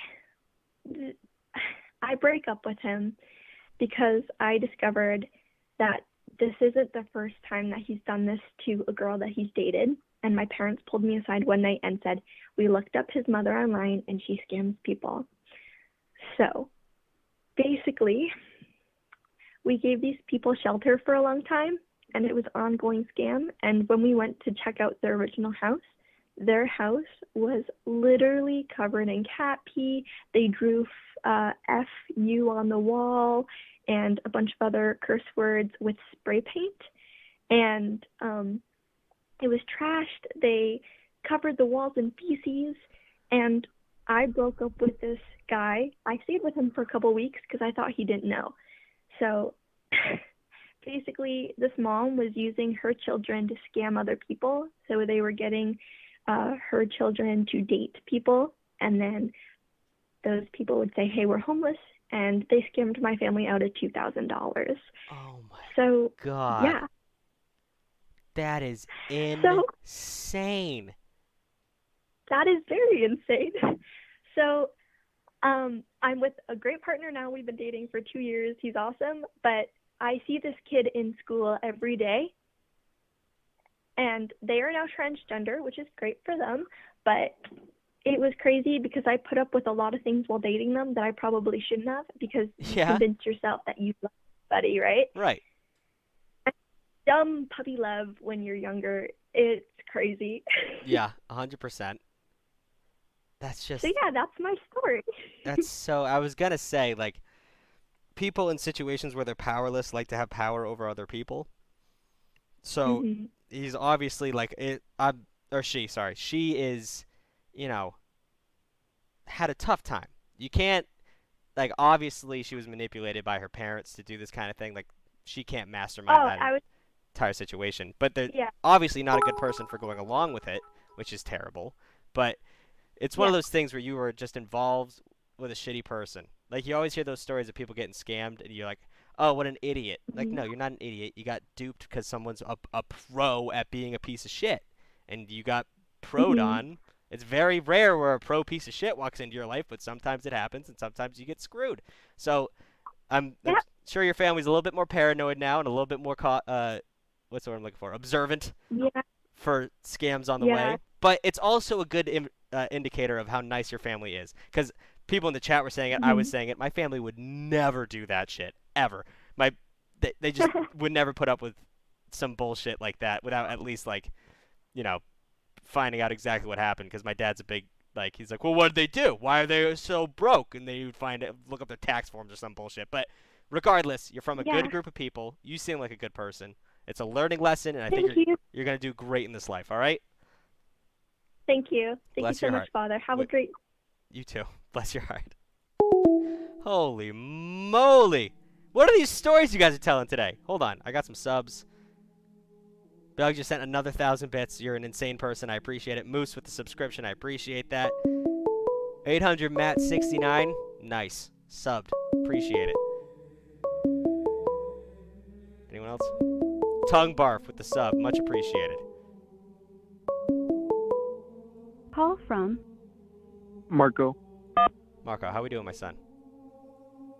M: I break up with him because I discovered that this isn't the first time that he's done this to a girl that he's dated. And my parents pulled me aside one night and said, We looked up his mother online and she scams people. So basically, we gave these people shelter for a long time and it was an ongoing scam. And when we went to check out their original house, their house was literally covered in cat pee. They drew uh, FU on the wall and a bunch of other curse words with spray paint. And um, it was trashed. They covered the walls in feces. And I broke up with this guy. I stayed with him for a couple weeks because I thought he didn't know. So basically, this mom was using her children to scam other people. So they were getting uh, her children to date people, and then those people would say, "Hey, we're homeless," and they scammed my family out of two thousand dollars.
A: Oh my
M: So
A: God.
M: yeah,
A: That is
M: So-
A: insane.
M: that is very insane. So, um, I'm with a great partner now. We've been dating for two years. He's awesome, but I see this kid in school every day, and they are now transgender, which is great for them. But it was crazy because I put up with a lot of things while dating them that I probably shouldn't have because you
A: Yeah.
M: convince yourself that you love somebody, right?
A: Right.
M: Dumb puppy love when you're younger. It's crazy.
A: Yeah, a hundred percent. That's just
M: so yeah, that's my story.
A: that's so I was gonna say, like people in situations where they're powerless like to have power over other people. So
M: Mhm.
A: he's obviously like it I'm or she, sorry. She is, you know, had a tough time. You can't like obviously she was manipulated by her parents to do this kind of thing. Like she can't mastermind
M: Oh,
A: that entire situation. But they're
M: Yeah.
A: obviously not a good person for going along with it, which is terrible. But it's one of those things where you were just involved with a shitty person. Like you always hear those stories of people getting scammed, and you're like, "Oh, what an idiot!" Like,
M: Mhm.
A: no, you're not an idiot. You got duped because someone's a, a pro at being a piece of shit, and you got proed
M: Mhm.
A: on. It's very rare where a pro piece of shit walks into your life, but sometimes it happens, and sometimes you get screwed. So, I'm, I'm sure your family's a little bit more paranoid now, and a little bit more ca- uh, what's the word I'm looking for? Observant
M: yeah.
A: for scams on the
M: Yeah.
A: way. But it's also a good Im- uh, indicator of how nice your family is. Because people in the chat were saying it, I was
M: Mhm.
A: saying it. My family would never do that shit ever. My they, they just would never put up with some bullshit like that without at least like, you know, finding out exactly what happened. Because my dad's a big like he's like, well, what did they do? Why are they so broke? And they would find it, look up their tax forms or some bullshit. But regardless, you're from a
M: Yeah.
A: good group of people. You seem like a good person. It's a learning lesson, and I think you're
M: you.
A: you're gonna do great in this life. All right.
M: Thank you. Thank
A: Bless
M: you so much,
A: heart.
M: Father. Have
A: Wait.
M: a great
A: You too. Bless your heart. Holy moly! What are these stories you guys are telling today? Hold on, I got some subs. Doug just sent another thousand bits. You're an insane person. I appreciate it. Moose with the subscription. I appreciate that. 800 Matt 69. Nice. Subbed. Appreciate it. Anyone else? Tongue barf with the sub. Much appreciated.
L: Call from
P: Marco.
A: Marco, how we doing, my son?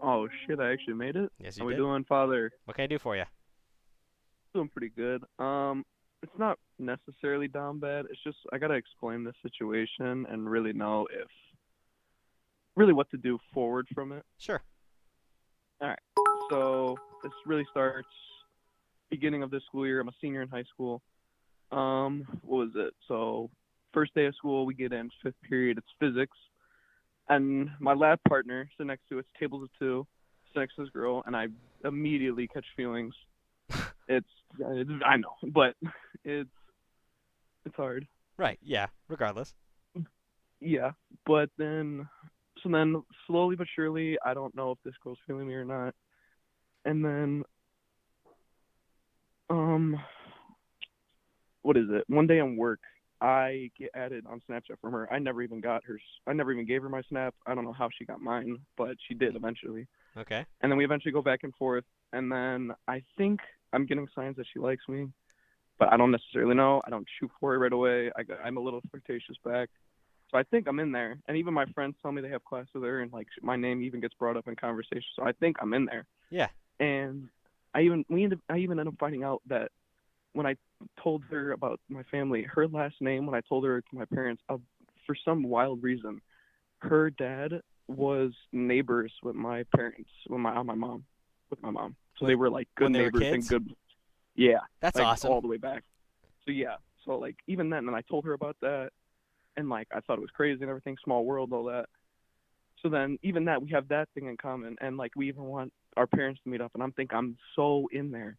P: Oh shit, I actually made it.
A: Yes, you
P: How we doing, Father?
A: What can I do for you?
P: Doing pretty good. Um, it's not necessarily down bad. It's just I gotta explain the situation and really know if really what to do forward from it.
A: Sure.
P: All right. So this really starts beginning of this school year. I'm a senior in high school. Um, what was it? So first day of school, we get in fifth period. It's physics, and my lab partner sitting next to it's tables of two, sits next to this girl, and I immediately catch feelings It's, it's I know, but it's it's hard.
A: Right. Yeah. Regardless.
P: Yeah, but then so then slowly but surely, I don't know if this girl's feeling me or not. And then um what is it? One day on work, I get added on Snapchat from her. I never even got her. I never even gave her my snap. I don't know how she got mine, but she did eventually.
A: Okay.
P: And then we eventually go back and forth. And then I think I'm getting signs that she likes me, but I don't necessarily know. I don't shoot for it right away. I, I'm a little flirtatious back. So I think I'm in there. And even my friends tell me they have class with her, and like my name even gets brought up in conversation. So I think I'm in there.
A: Yeah.
P: And I even we ended, I even end up finding out that when I told her about my family, her last name when I told her to my parents, uh, for some wild reason, her dad was neighbors with my parents, with my uh, my mom, with my mom. So they were like good
A: when
P: neighbors and good. Yeah,
A: That's
P: like,
A: awesome.
P: All the way back. So yeah, so like even then, and I told her about that, and like I thought it was crazy and everything, small world, all that. So then even that we have that thing in common, and like we even want our parents to meet up, and I'm think I'm so in there.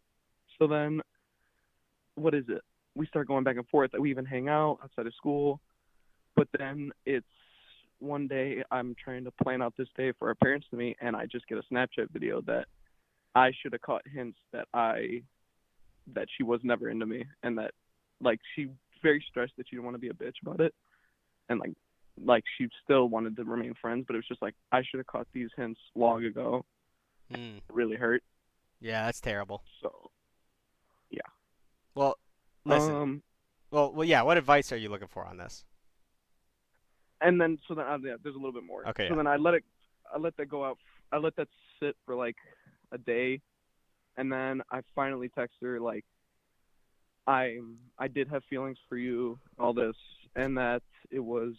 P: So then, what is it? We start going back and forth. That we even hang out outside of school, but then it's one day I'm trying to plan out this day for our parents to meet, and I just get a Snapchat video that I should have caught hints that I that she was never into me, and that like she very stressed that she didn't want to be a bitch about it, and like like she still wanted to remain friends, but it was just like I should have caught these hints long ago.
A: Hmm.
P: It really hurt.
A: Yeah, that's terrible.
P: So, yeah.
A: Well, listen.
P: Um,
A: well, well, yeah. What advice are you looking for on this?
P: and then so then uh, yeah, there's a little bit more.
A: Okay,
P: So
A: yeah.
P: then I let it, I let that go out. I let that sit for like a day, and then I finally text her like, I I did have feelings for you, all this, and that it was.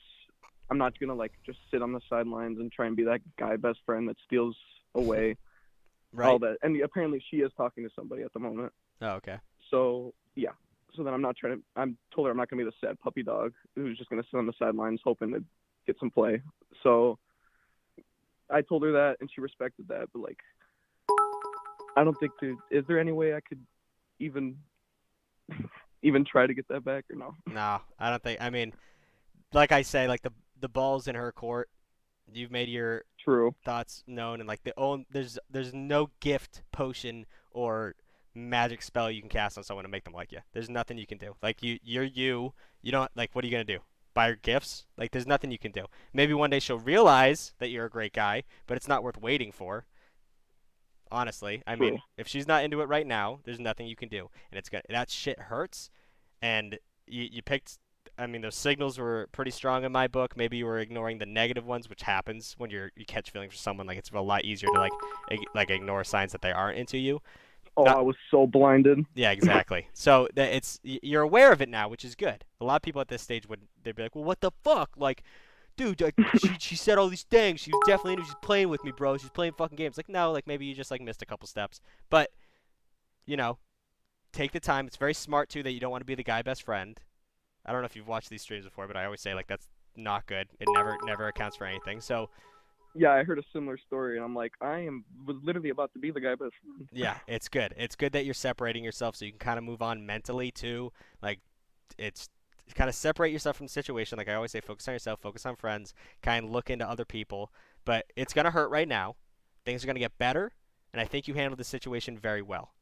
P: I'm not gonna like just sit on the sidelines and try and be that guy best friend that steals away
A: right.
P: all that. And apparently she is talking to somebody at the moment.
A: Oh, okay.
P: So yeah. So then I'm not trying to. I'm told her I'm not gonna be the sad puppy dog who's just gonna sit on the sidelines hoping to get some play. So I told her that, and she respected that. But like, I don't think there is there any way I could even even try to get that back or no?
A: No, I don't think. I mean, like I say, like the the ball's in her court. You've made your
P: True.
A: thoughts known, and like the own there's there's no gift, potion, or magic spell you can cast on someone to make them like you. There's nothing you can do. Like you, you're you. You don't like. What are you gonna do? Buy her gifts? Like there's nothing you can do. Maybe one day she'll realize that you're a great guy, but it's not worth waiting for. Honestly, I mean,
P: True.
A: if she's not into it right now, there's nothing you can do, and it's gonna that shit hurts. And you you picked. I mean, those signals were pretty strong in my book. Maybe you were ignoring the negative ones, which happens when you're you catch feelings for someone. Like it's a lot easier to like ig- like ignore signs that they aren't into you.
P: Oh, I was so blinded.
A: Yeah, exactly. so that it's you're aware of it now, which is good. A lot of people at this stage would they'd be like, "Well, what the fuck? Like, dude, like, she she said all these things. She was definitely. She's playing with me, bro. She's playing fucking games." Like, no, like maybe you just like missed a couple steps, but you know, take the time. It's very smart too that you don't want to be the guy best friend. I don't know if you've watched these streams before, but I always say like that's not good. It never never accounts for anything. So
P: Yeah, I heard a similar story, and I'm like, I am was literally about to be the guy best friend.
A: Yeah, it's good. It's good that you're separating yourself so you can kind of move on mentally too. Like, it's kind of separate yourself from the situation. Like I always say, focus on yourself, focus on friends, kind of look into other people. But it's gonna hurt right now. Things are gonna get better, and I think you handled the situation very well.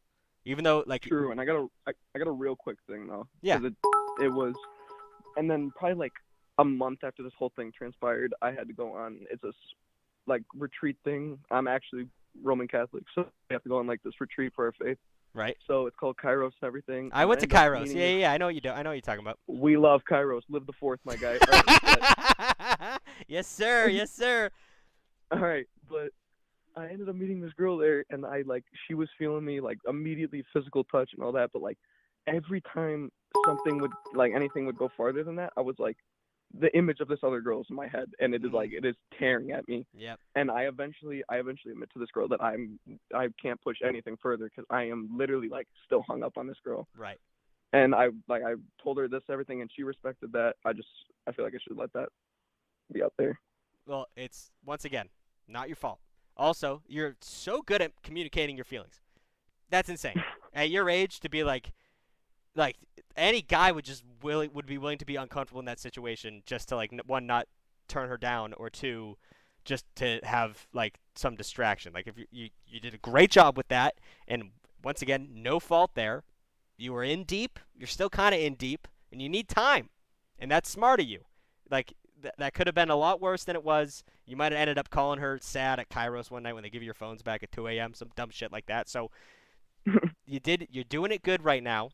A: Even though, like,
P: True, and I got a I, I got a real quick thing though.
A: Yeah.
P: It, it was, and then probably like a month after this whole thing transpired, I had to go on. It's a like retreat thing. I'm actually Roman Catholic, so we have to go on like this retreat for our faith.
A: Right.
P: So it's called Kairos and everything.
A: I
P: and
A: went to
P: ended
A: Kairos. Yeah, yeah, yeah. I know what you do. I know what you're talking about.
P: We love Kairos. Live the fourth, my guy. Right,
A: yes, sir. Yes, sir.
P: All right, but I ended up meeting this girl there, and I like she was feeling me like immediately physical touch and all that. But like every time something would like anything would go farther than that, I was like the image of this other girl is in my head, and it is like mm. it is tearing at me.
A: Yep.
P: And I eventually, I eventually admit to this girl that I'm I can't push anything further because I am literally like still hung up on this girl.
A: Right.
P: And I like I told her this everything, and she respected that. I just I feel like I should let that be out there.
A: Well, it's once again not your fault. Also, you're so good at communicating your feelings. That's insane. At your age, to be like, like any guy would just willing would be willing to be uncomfortable in that situation just to like one not turn her down or two just to have like some distraction. Like if you you, you did a great job with that, and once again, no fault there. You were in deep. You're still kind of in deep, and you need time, and that's smart of you. Like th- that could have been a lot worse than it was. You might have ended up calling her sad at Kairos one night when they give you your phones back at 2 a.m. Some dumb shit like that. So you did. You're doing it good right now.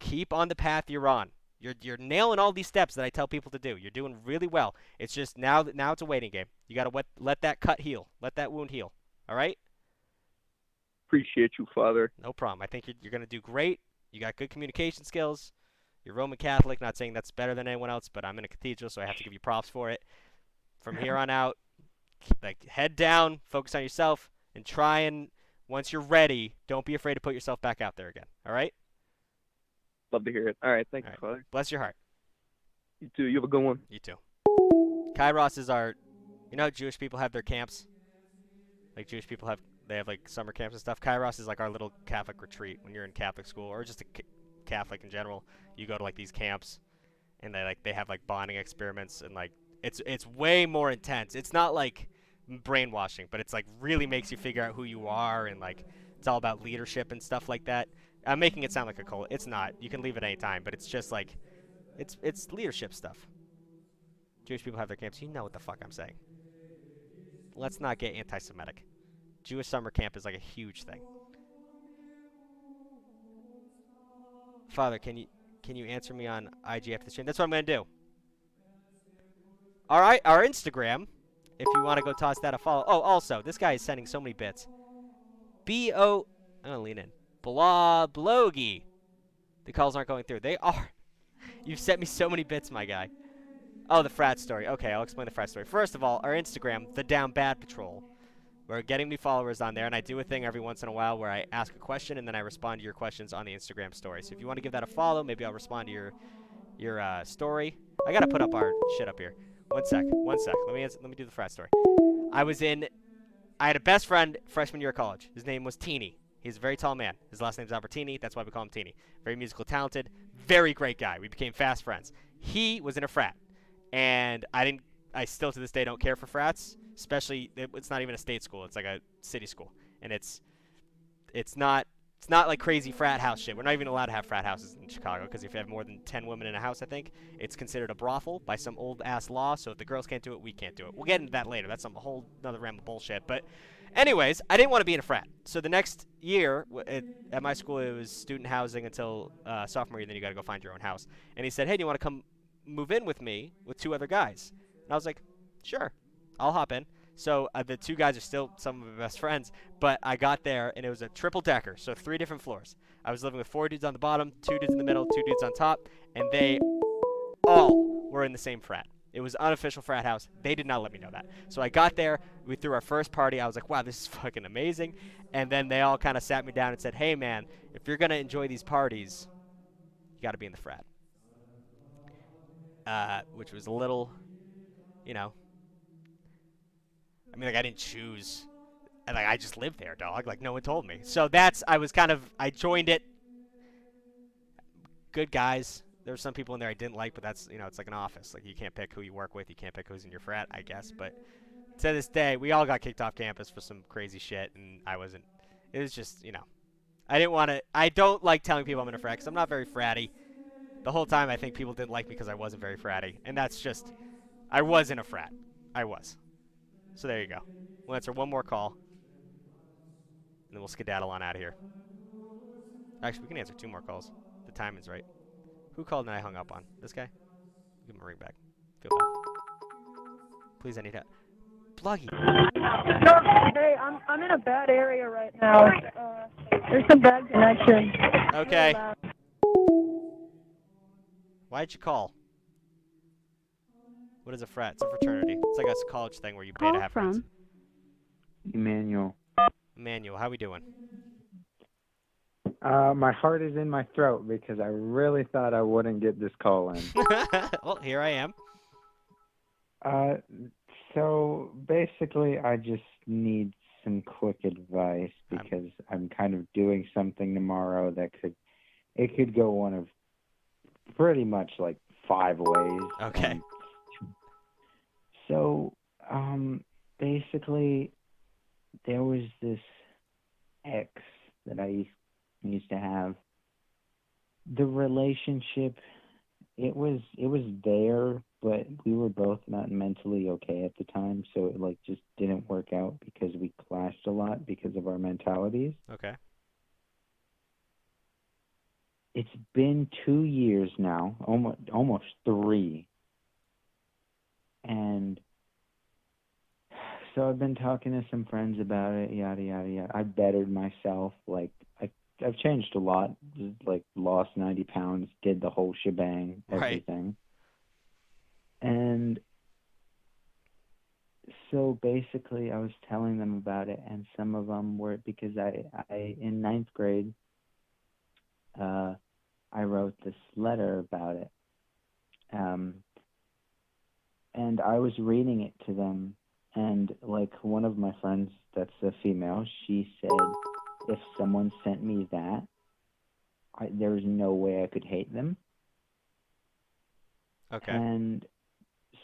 A: Keep on the path you're on. You're you're nailing all these steps that I tell people to do. You're doing really well. It's just now that now it's a waiting game. You got to let let that cut heal. Let that wound heal. All right?
P: Appreciate you, Father.
A: No problem. I think you're, you're going to do great. You got good communication skills. You're Roman Catholic. Not saying that's better than anyone else, but I'm in a cathedral, so I have to give you props for it. From here on out, like head down, focus on yourself, and try and once you're ready, don't be afraid to put yourself back out there again. All right?
P: Love to hear it. All right, thank
A: All
P: you,
A: right.
P: Father.
A: Bless your heart.
P: You too. You have a good one.
A: You too. Kairos is our, you know, how Jewish people have their camps. Like Jewish people have, they have like summer camps and stuff. Kairos is like our little Catholic retreat when you're in Catholic school or just a Catholic in general. You go to like these camps, and they like they have like bonding experiments and like it's it's way more intense. It's not like brainwashing, but it's like really makes you figure out who you are and like it's all about leadership and stuff like that. I'm making it sound like a cult. It's not. You can leave at any time, but it's just like it's it's leadership stuff. Jewish people have their camps. You know what the fuck I'm saying. Let's not get anti-Semitic. Jewish summer camp is like a huge thing. Father, can you can you answer me on IG after the stream? That's what I'm gonna do. All right, our Instagram. If you want to go toss that a follow. Oh, also, this guy is sending so many bits. B O. I'm gonna lean in. Blah blogi. The calls aren't going through. They are. You've sent me so many bits, my guy. Oh, the frat story. Okay, I'll explain the frat story. First of all, our Instagram, the Down Bad Patrol. We're getting new followers on there, and I do a thing every once in a while where I ask a question and then I respond to your questions on the Instagram story. So if you want to give that a follow, maybe I'll respond to your your uh, story. I gotta put up our shit up here. One sec. One sec. Let me ans- let me do the frat story. I was in. I had a best friend freshman year of college. His name was Teeny. He's a very tall man. His last name's Albertini. That's why we call him Teeny. Very musical, talented, very great guy. We became fast friends. He was in a frat, and I didn't. I still to this day don't care for frats, especially it- it's not even a state school. It's like a city school, and it's it's not it's not like crazy frat house shit. We're not even allowed to have frat houses in Chicago because if you have more than 10 women in a house, I think, it's considered a brothel by some old ass law. So if the girls can't do it, we can't do it. We'll get into that later. That's some whole another realm of bullshit. But, anyways, I didn't want to be in a frat. So the next year at, at my school, it was student housing until uh, sophomore year. Then you got to go find your own house. And he said, "Hey, do you want to come move in with me with two other guys?" And I was like, "Sure, I'll hop in." So uh, the two guys are still some of my best friends, but I got there and it was a triple decker, so three different floors. I was living with four dudes on the bottom, two dudes in the middle, two dudes on top, and they all were in the same frat. It was unofficial frat house. They did not let me know that. So I got there, we threw our first party. I was like, "Wow, this is fucking amazing." And then they all kind of sat me down and said, "Hey man, if you're going to enjoy these parties, you got to be in the frat." Uh, which was a little, you know, I mean, like I didn't choose, and like I just lived there, dog. Like no one told me. So that's I was kind of I joined it. Good guys. There were some people in there I didn't like, but that's you know it's like an office. Like you can't pick who you work with. You can't pick who's in your frat, I guess. But to this day, we all got kicked off campus for some crazy shit, and I wasn't. It was just you know, I didn't want to. I don't like telling people I'm in a frat because I'm not very fratty. The whole time I think people didn't like me because I wasn't very fratty, and that's just. I was in a frat. I was. So there you go. We'll answer one more call. And then we'll skedaddle on out of here. Actually, we can answer two more calls. The timing's right. Who called and I hung up on? This guy? Give him a ring back. Feel bad. Please, I need help. Pluggy.
O: Hey, I'm I'm in a bad area right now. Uh, there's some bad connection.
A: Okay. Why'd you call? What is a frat? It's a fraternity. It's like a college thing where you pay to
L: Call
A: have friends.
L: from
Q: Emmanuel.
A: Emmanuel, how we doing?
Q: Uh, my heart is in my throat because I really thought I wouldn't get this call in.
A: well, here I am.
Q: Uh, so basically, I just need some quick advice because I'm kind of doing something tomorrow that could it could go one of pretty much like five ways.
A: Okay.
Q: Um, so, um, basically, there was this ex that I used, used to have. The relationship, it was it was there, but we were both not mentally okay at the time, so it like just didn't work out because we clashed a lot because of our mentalities.
A: Okay.
Q: It's been two years now, almost almost three. And so I've been talking to some friends about it, yada yada yada. I bettered myself, like I I've changed a lot, just, like lost ninety pounds, did the whole shebang, everything. Right. And so basically, I was telling them about it, and some of them were because I, I in ninth grade, uh, I wrote this letter about it, um, and I was reading it to them, and like one of my friends, that's a female, she said, if someone sent me that, I, there's no way I could hate them.
A: Okay.
Q: And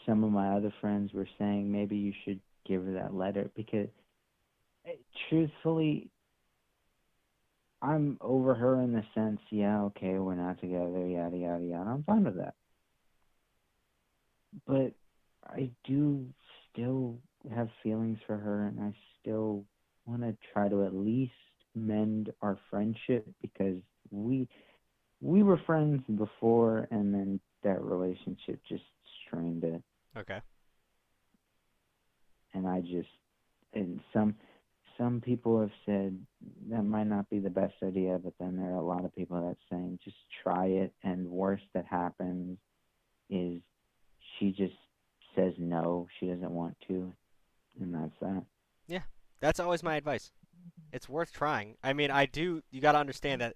Q: some of my other friends were saying maybe you should give her that letter because eh, truthfully I'm over her in the sense, yeah, okay, we're not together, yada yada yada. I'm fine with that. But I do still have feelings for her and I still want to try to at least mend our friendship because we we were friends before and then that relationship just strained it
A: Okay.
Q: and I just and some some people have said that might not be the best idea, but then there are a lot of people that saying just try it and worst that happens is she just says no, she doesn't want to and that's that.
A: Yeah, that's always my advice. It's worth trying. I mean, I do. You got to understand that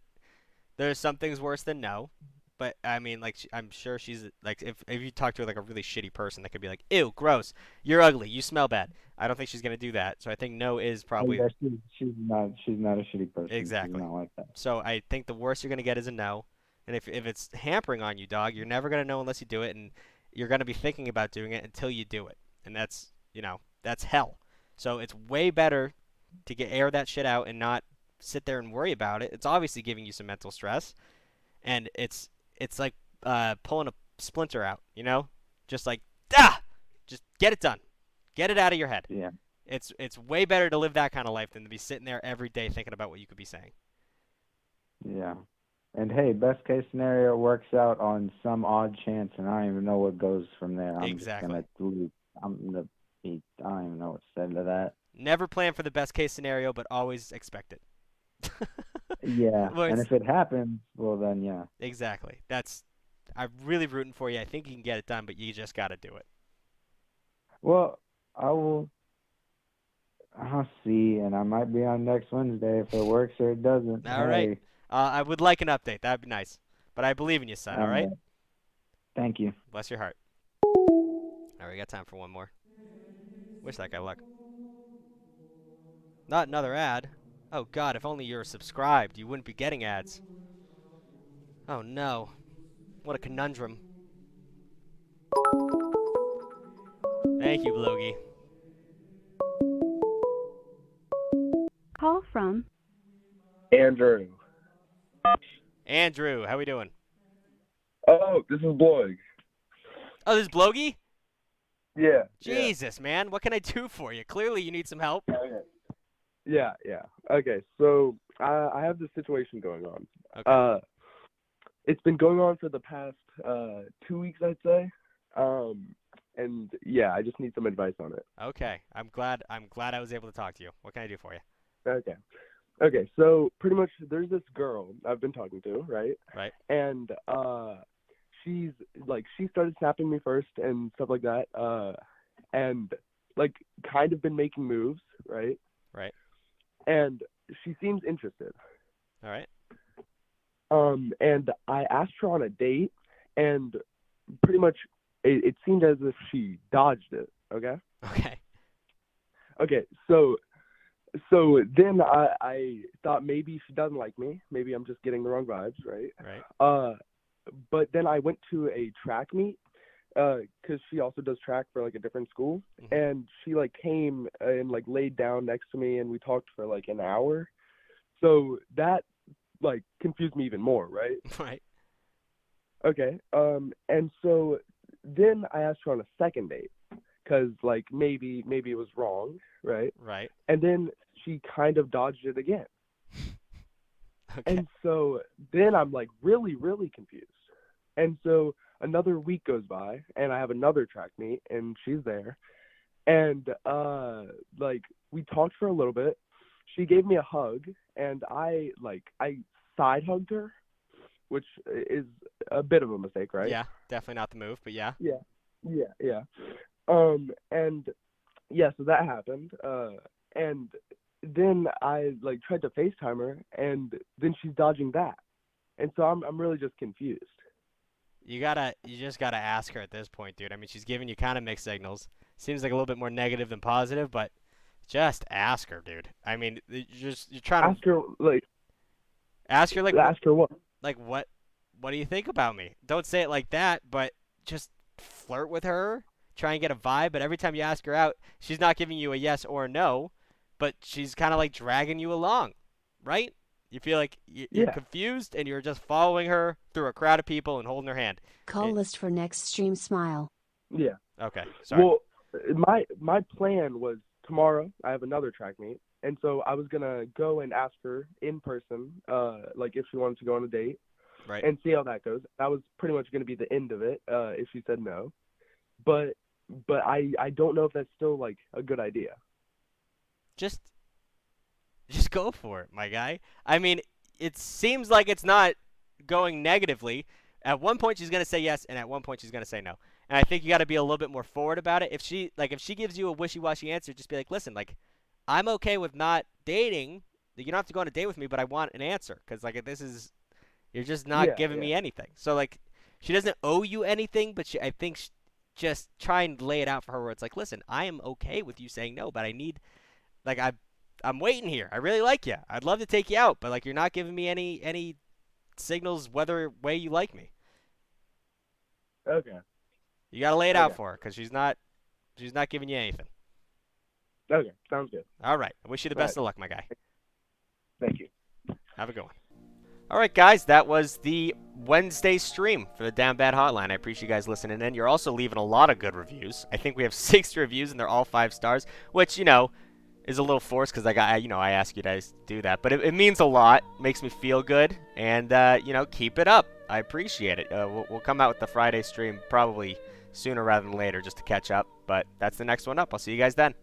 A: there's some things worse than no. But I mean, like, I'm sure she's like, if if you talk to her like a really shitty person, that could be like, ew, gross, you're ugly, you smell bad. I don't think she's gonna do that. So I think no is probably
Q: Oh, yeah, she's, she's not she's not a shitty person.
A: Exactly.
Q: She's not like that.
A: So I think the worst you're gonna get is a no. And if if it's hampering on you, dog, you're never gonna know unless you do it, and you're gonna be thinking about doing it until you do it, and that's you know that's hell. So it's way better to get air that shit out and not sit there and worry about it. It's obviously giving you some mental stress, and it's it's like uh, pulling a splinter out, you know, just like ah, just get it done, get it out of your head.
Q: Yeah.
A: It's it's way better to live that kind of life than to be sitting there every day thinking about what you could be saying.
Q: Yeah. And hey, best case scenario works out on some odd chance, and I don't even know what goes from there. I'm
A: Exactly.
Q: just gonna. I'm gonna be. I don't even know what to say to that.
A: Never plan for the best case scenario, but always expect it.
Q: Yeah.
A: Well,
Q: and if it happens, well then yeah.
A: Exactly. That's I'm really rooting for you. I think you can get it done, but you just got to do it.
Q: Well, I will. I'll see, and I might be on next Wednesday if it works or it doesn't.
A: All right.
Q: Hey,
A: Uh, I would like an update. That'd be nice. But I believe in you, son. All right.
Q: Thank you.
A: Bless your heart. All right, we got time for one more. Wish that guy luck. Not another ad. Oh God, if only you're subscribed, you wouldn't be getting ads. Oh no, what a conundrum. Thank you, Blogi.
L: Call from
R: Andrew.
A: Andrew, how we doing?
R: Oh, this is Bloig.
A: Oh, this is Blogi?
R: Yeah.
A: Jesus, man, what can I do for you? Clearly, you need some help.
R: Oh, Yeah, yeah. Okay, so I I have this situation going on.
A: Okay.
R: Uh, it's been going on for the past uh two weeks, I'd say. Um, and yeah, I just need some advice on it.
A: Okay, I'm glad. I'm glad I was able to talk to you. What can I do for you?
R: Okay. Okay, so pretty much there's this girl I've been talking to, right?
A: Right.
R: And uh she's like she started snapping me first and stuff like that. Uh and like kind of been making moves, right?
A: Right.
R: And she seems interested.
A: All right.
R: Um and I asked her on a date and pretty much it, it seemed as if she dodged it, okay?
A: Okay.
R: Okay, so so then I I thought maybe she doesn't like me. Maybe I'm just getting the wrong vibes, right?
A: Right.
R: Uh, but then I went to a track meet because she also does track for like a different school, and she like came and like laid down next to me, and we talked for like an hour. So that like confused me even more, right?
A: Right.
R: Okay. Um, and so then I asked her on a second date because like maybe maybe it was wrong, right?
A: Right.
R: And then she kind of dodged it again. Okay. And so then I'm like really really confused. And so another week goes by and I have another track meet and she's there. And uh like we talked for a little bit. She gave me a hug and I like I side hugged her, which is a bit of a mistake, right?
A: Yeah, definitely not the move, but yeah.
R: Yeah. Yeah, yeah. Um and yeah, so that happened. Uh and then I like tried to FaceTime her and then she's dodging that. And so I'm I'm really just confused.
A: You gotta, you just gotta ask her at this point, dude. I mean, she's giving you kind of mixed signals. Seems like a little bit more negative than positive, but just ask her, dude. I mean, you're just you're trying
R: Ask
A: to
R: her like
A: ask her like
R: ask her what?
A: like what what do you think about me? Don't say it like that, but just flirt with her, try and get a vibe. But every time you ask her out, she's not giving you a yes or a no, but she's kind of like dragging you along, right? You feel like you're
Q: Yeah.
A: confused and you're just following her through a crowd of people and holding her hand.
G: Call list for next stream smile.
R: Yeah.
A: Okay, sorry.
R: Well, my my plan was tomorrow. I have another track meet, and so I was gonna go and ask her in person, uh, like if she wanted to go on a date,
A: Right.
R: and see how that goes. That was pretty much gonna be the end of it, uh, if she said no. But but I I don't know if that's still like a good idea.
A: just just go for it, my guy. I mean, it seems like it's not going negatively. At one point she's going to say yes and at one point she's going to say no. And I think you got to be a little bit more forward about it. If she like if she gives you a wishy-washy answer, just be like, "Listen, like I'm okay with not dating. You don't have to go on a date with me, but I want an answer cuz like this is you're just not
R: Yeah,
A: giving
R: yeah.
A: me anything." So like she doesn't owe you anything, but she, I think sh- just try and lay it out for her where it's like, "Listen, I am okay with you saying no, but I need like I I'm waiting here. I really like you. I'd love to take you out, but like you're not giving me any any signals whether way you like me.
R: Okay.
A: You got to lay it out for her cuz she's not she's not giving you anything.
R: Okay, sounds good.
A: All right. I wish you the best
R: Right.
A: of luck, my guy.
R: Thank you.
A: Have a good one. All right, guys, that was the Wednesday stream for the Down Bad Hotline. I appreciate you guys listening in. You're also leaving a lot of good reviews. I think we have six reviews, and they're all five stars, which you know is a little forced because I got you know I ask you guys to do that, but it, it means a lot. Makes me feel good, and uh, you know keep it up. I appreciate it. Uh, we'll, we'll come out with the Friday stream probably sooner rather than later just to catch up, but that's the next one up. I'll see you guys then.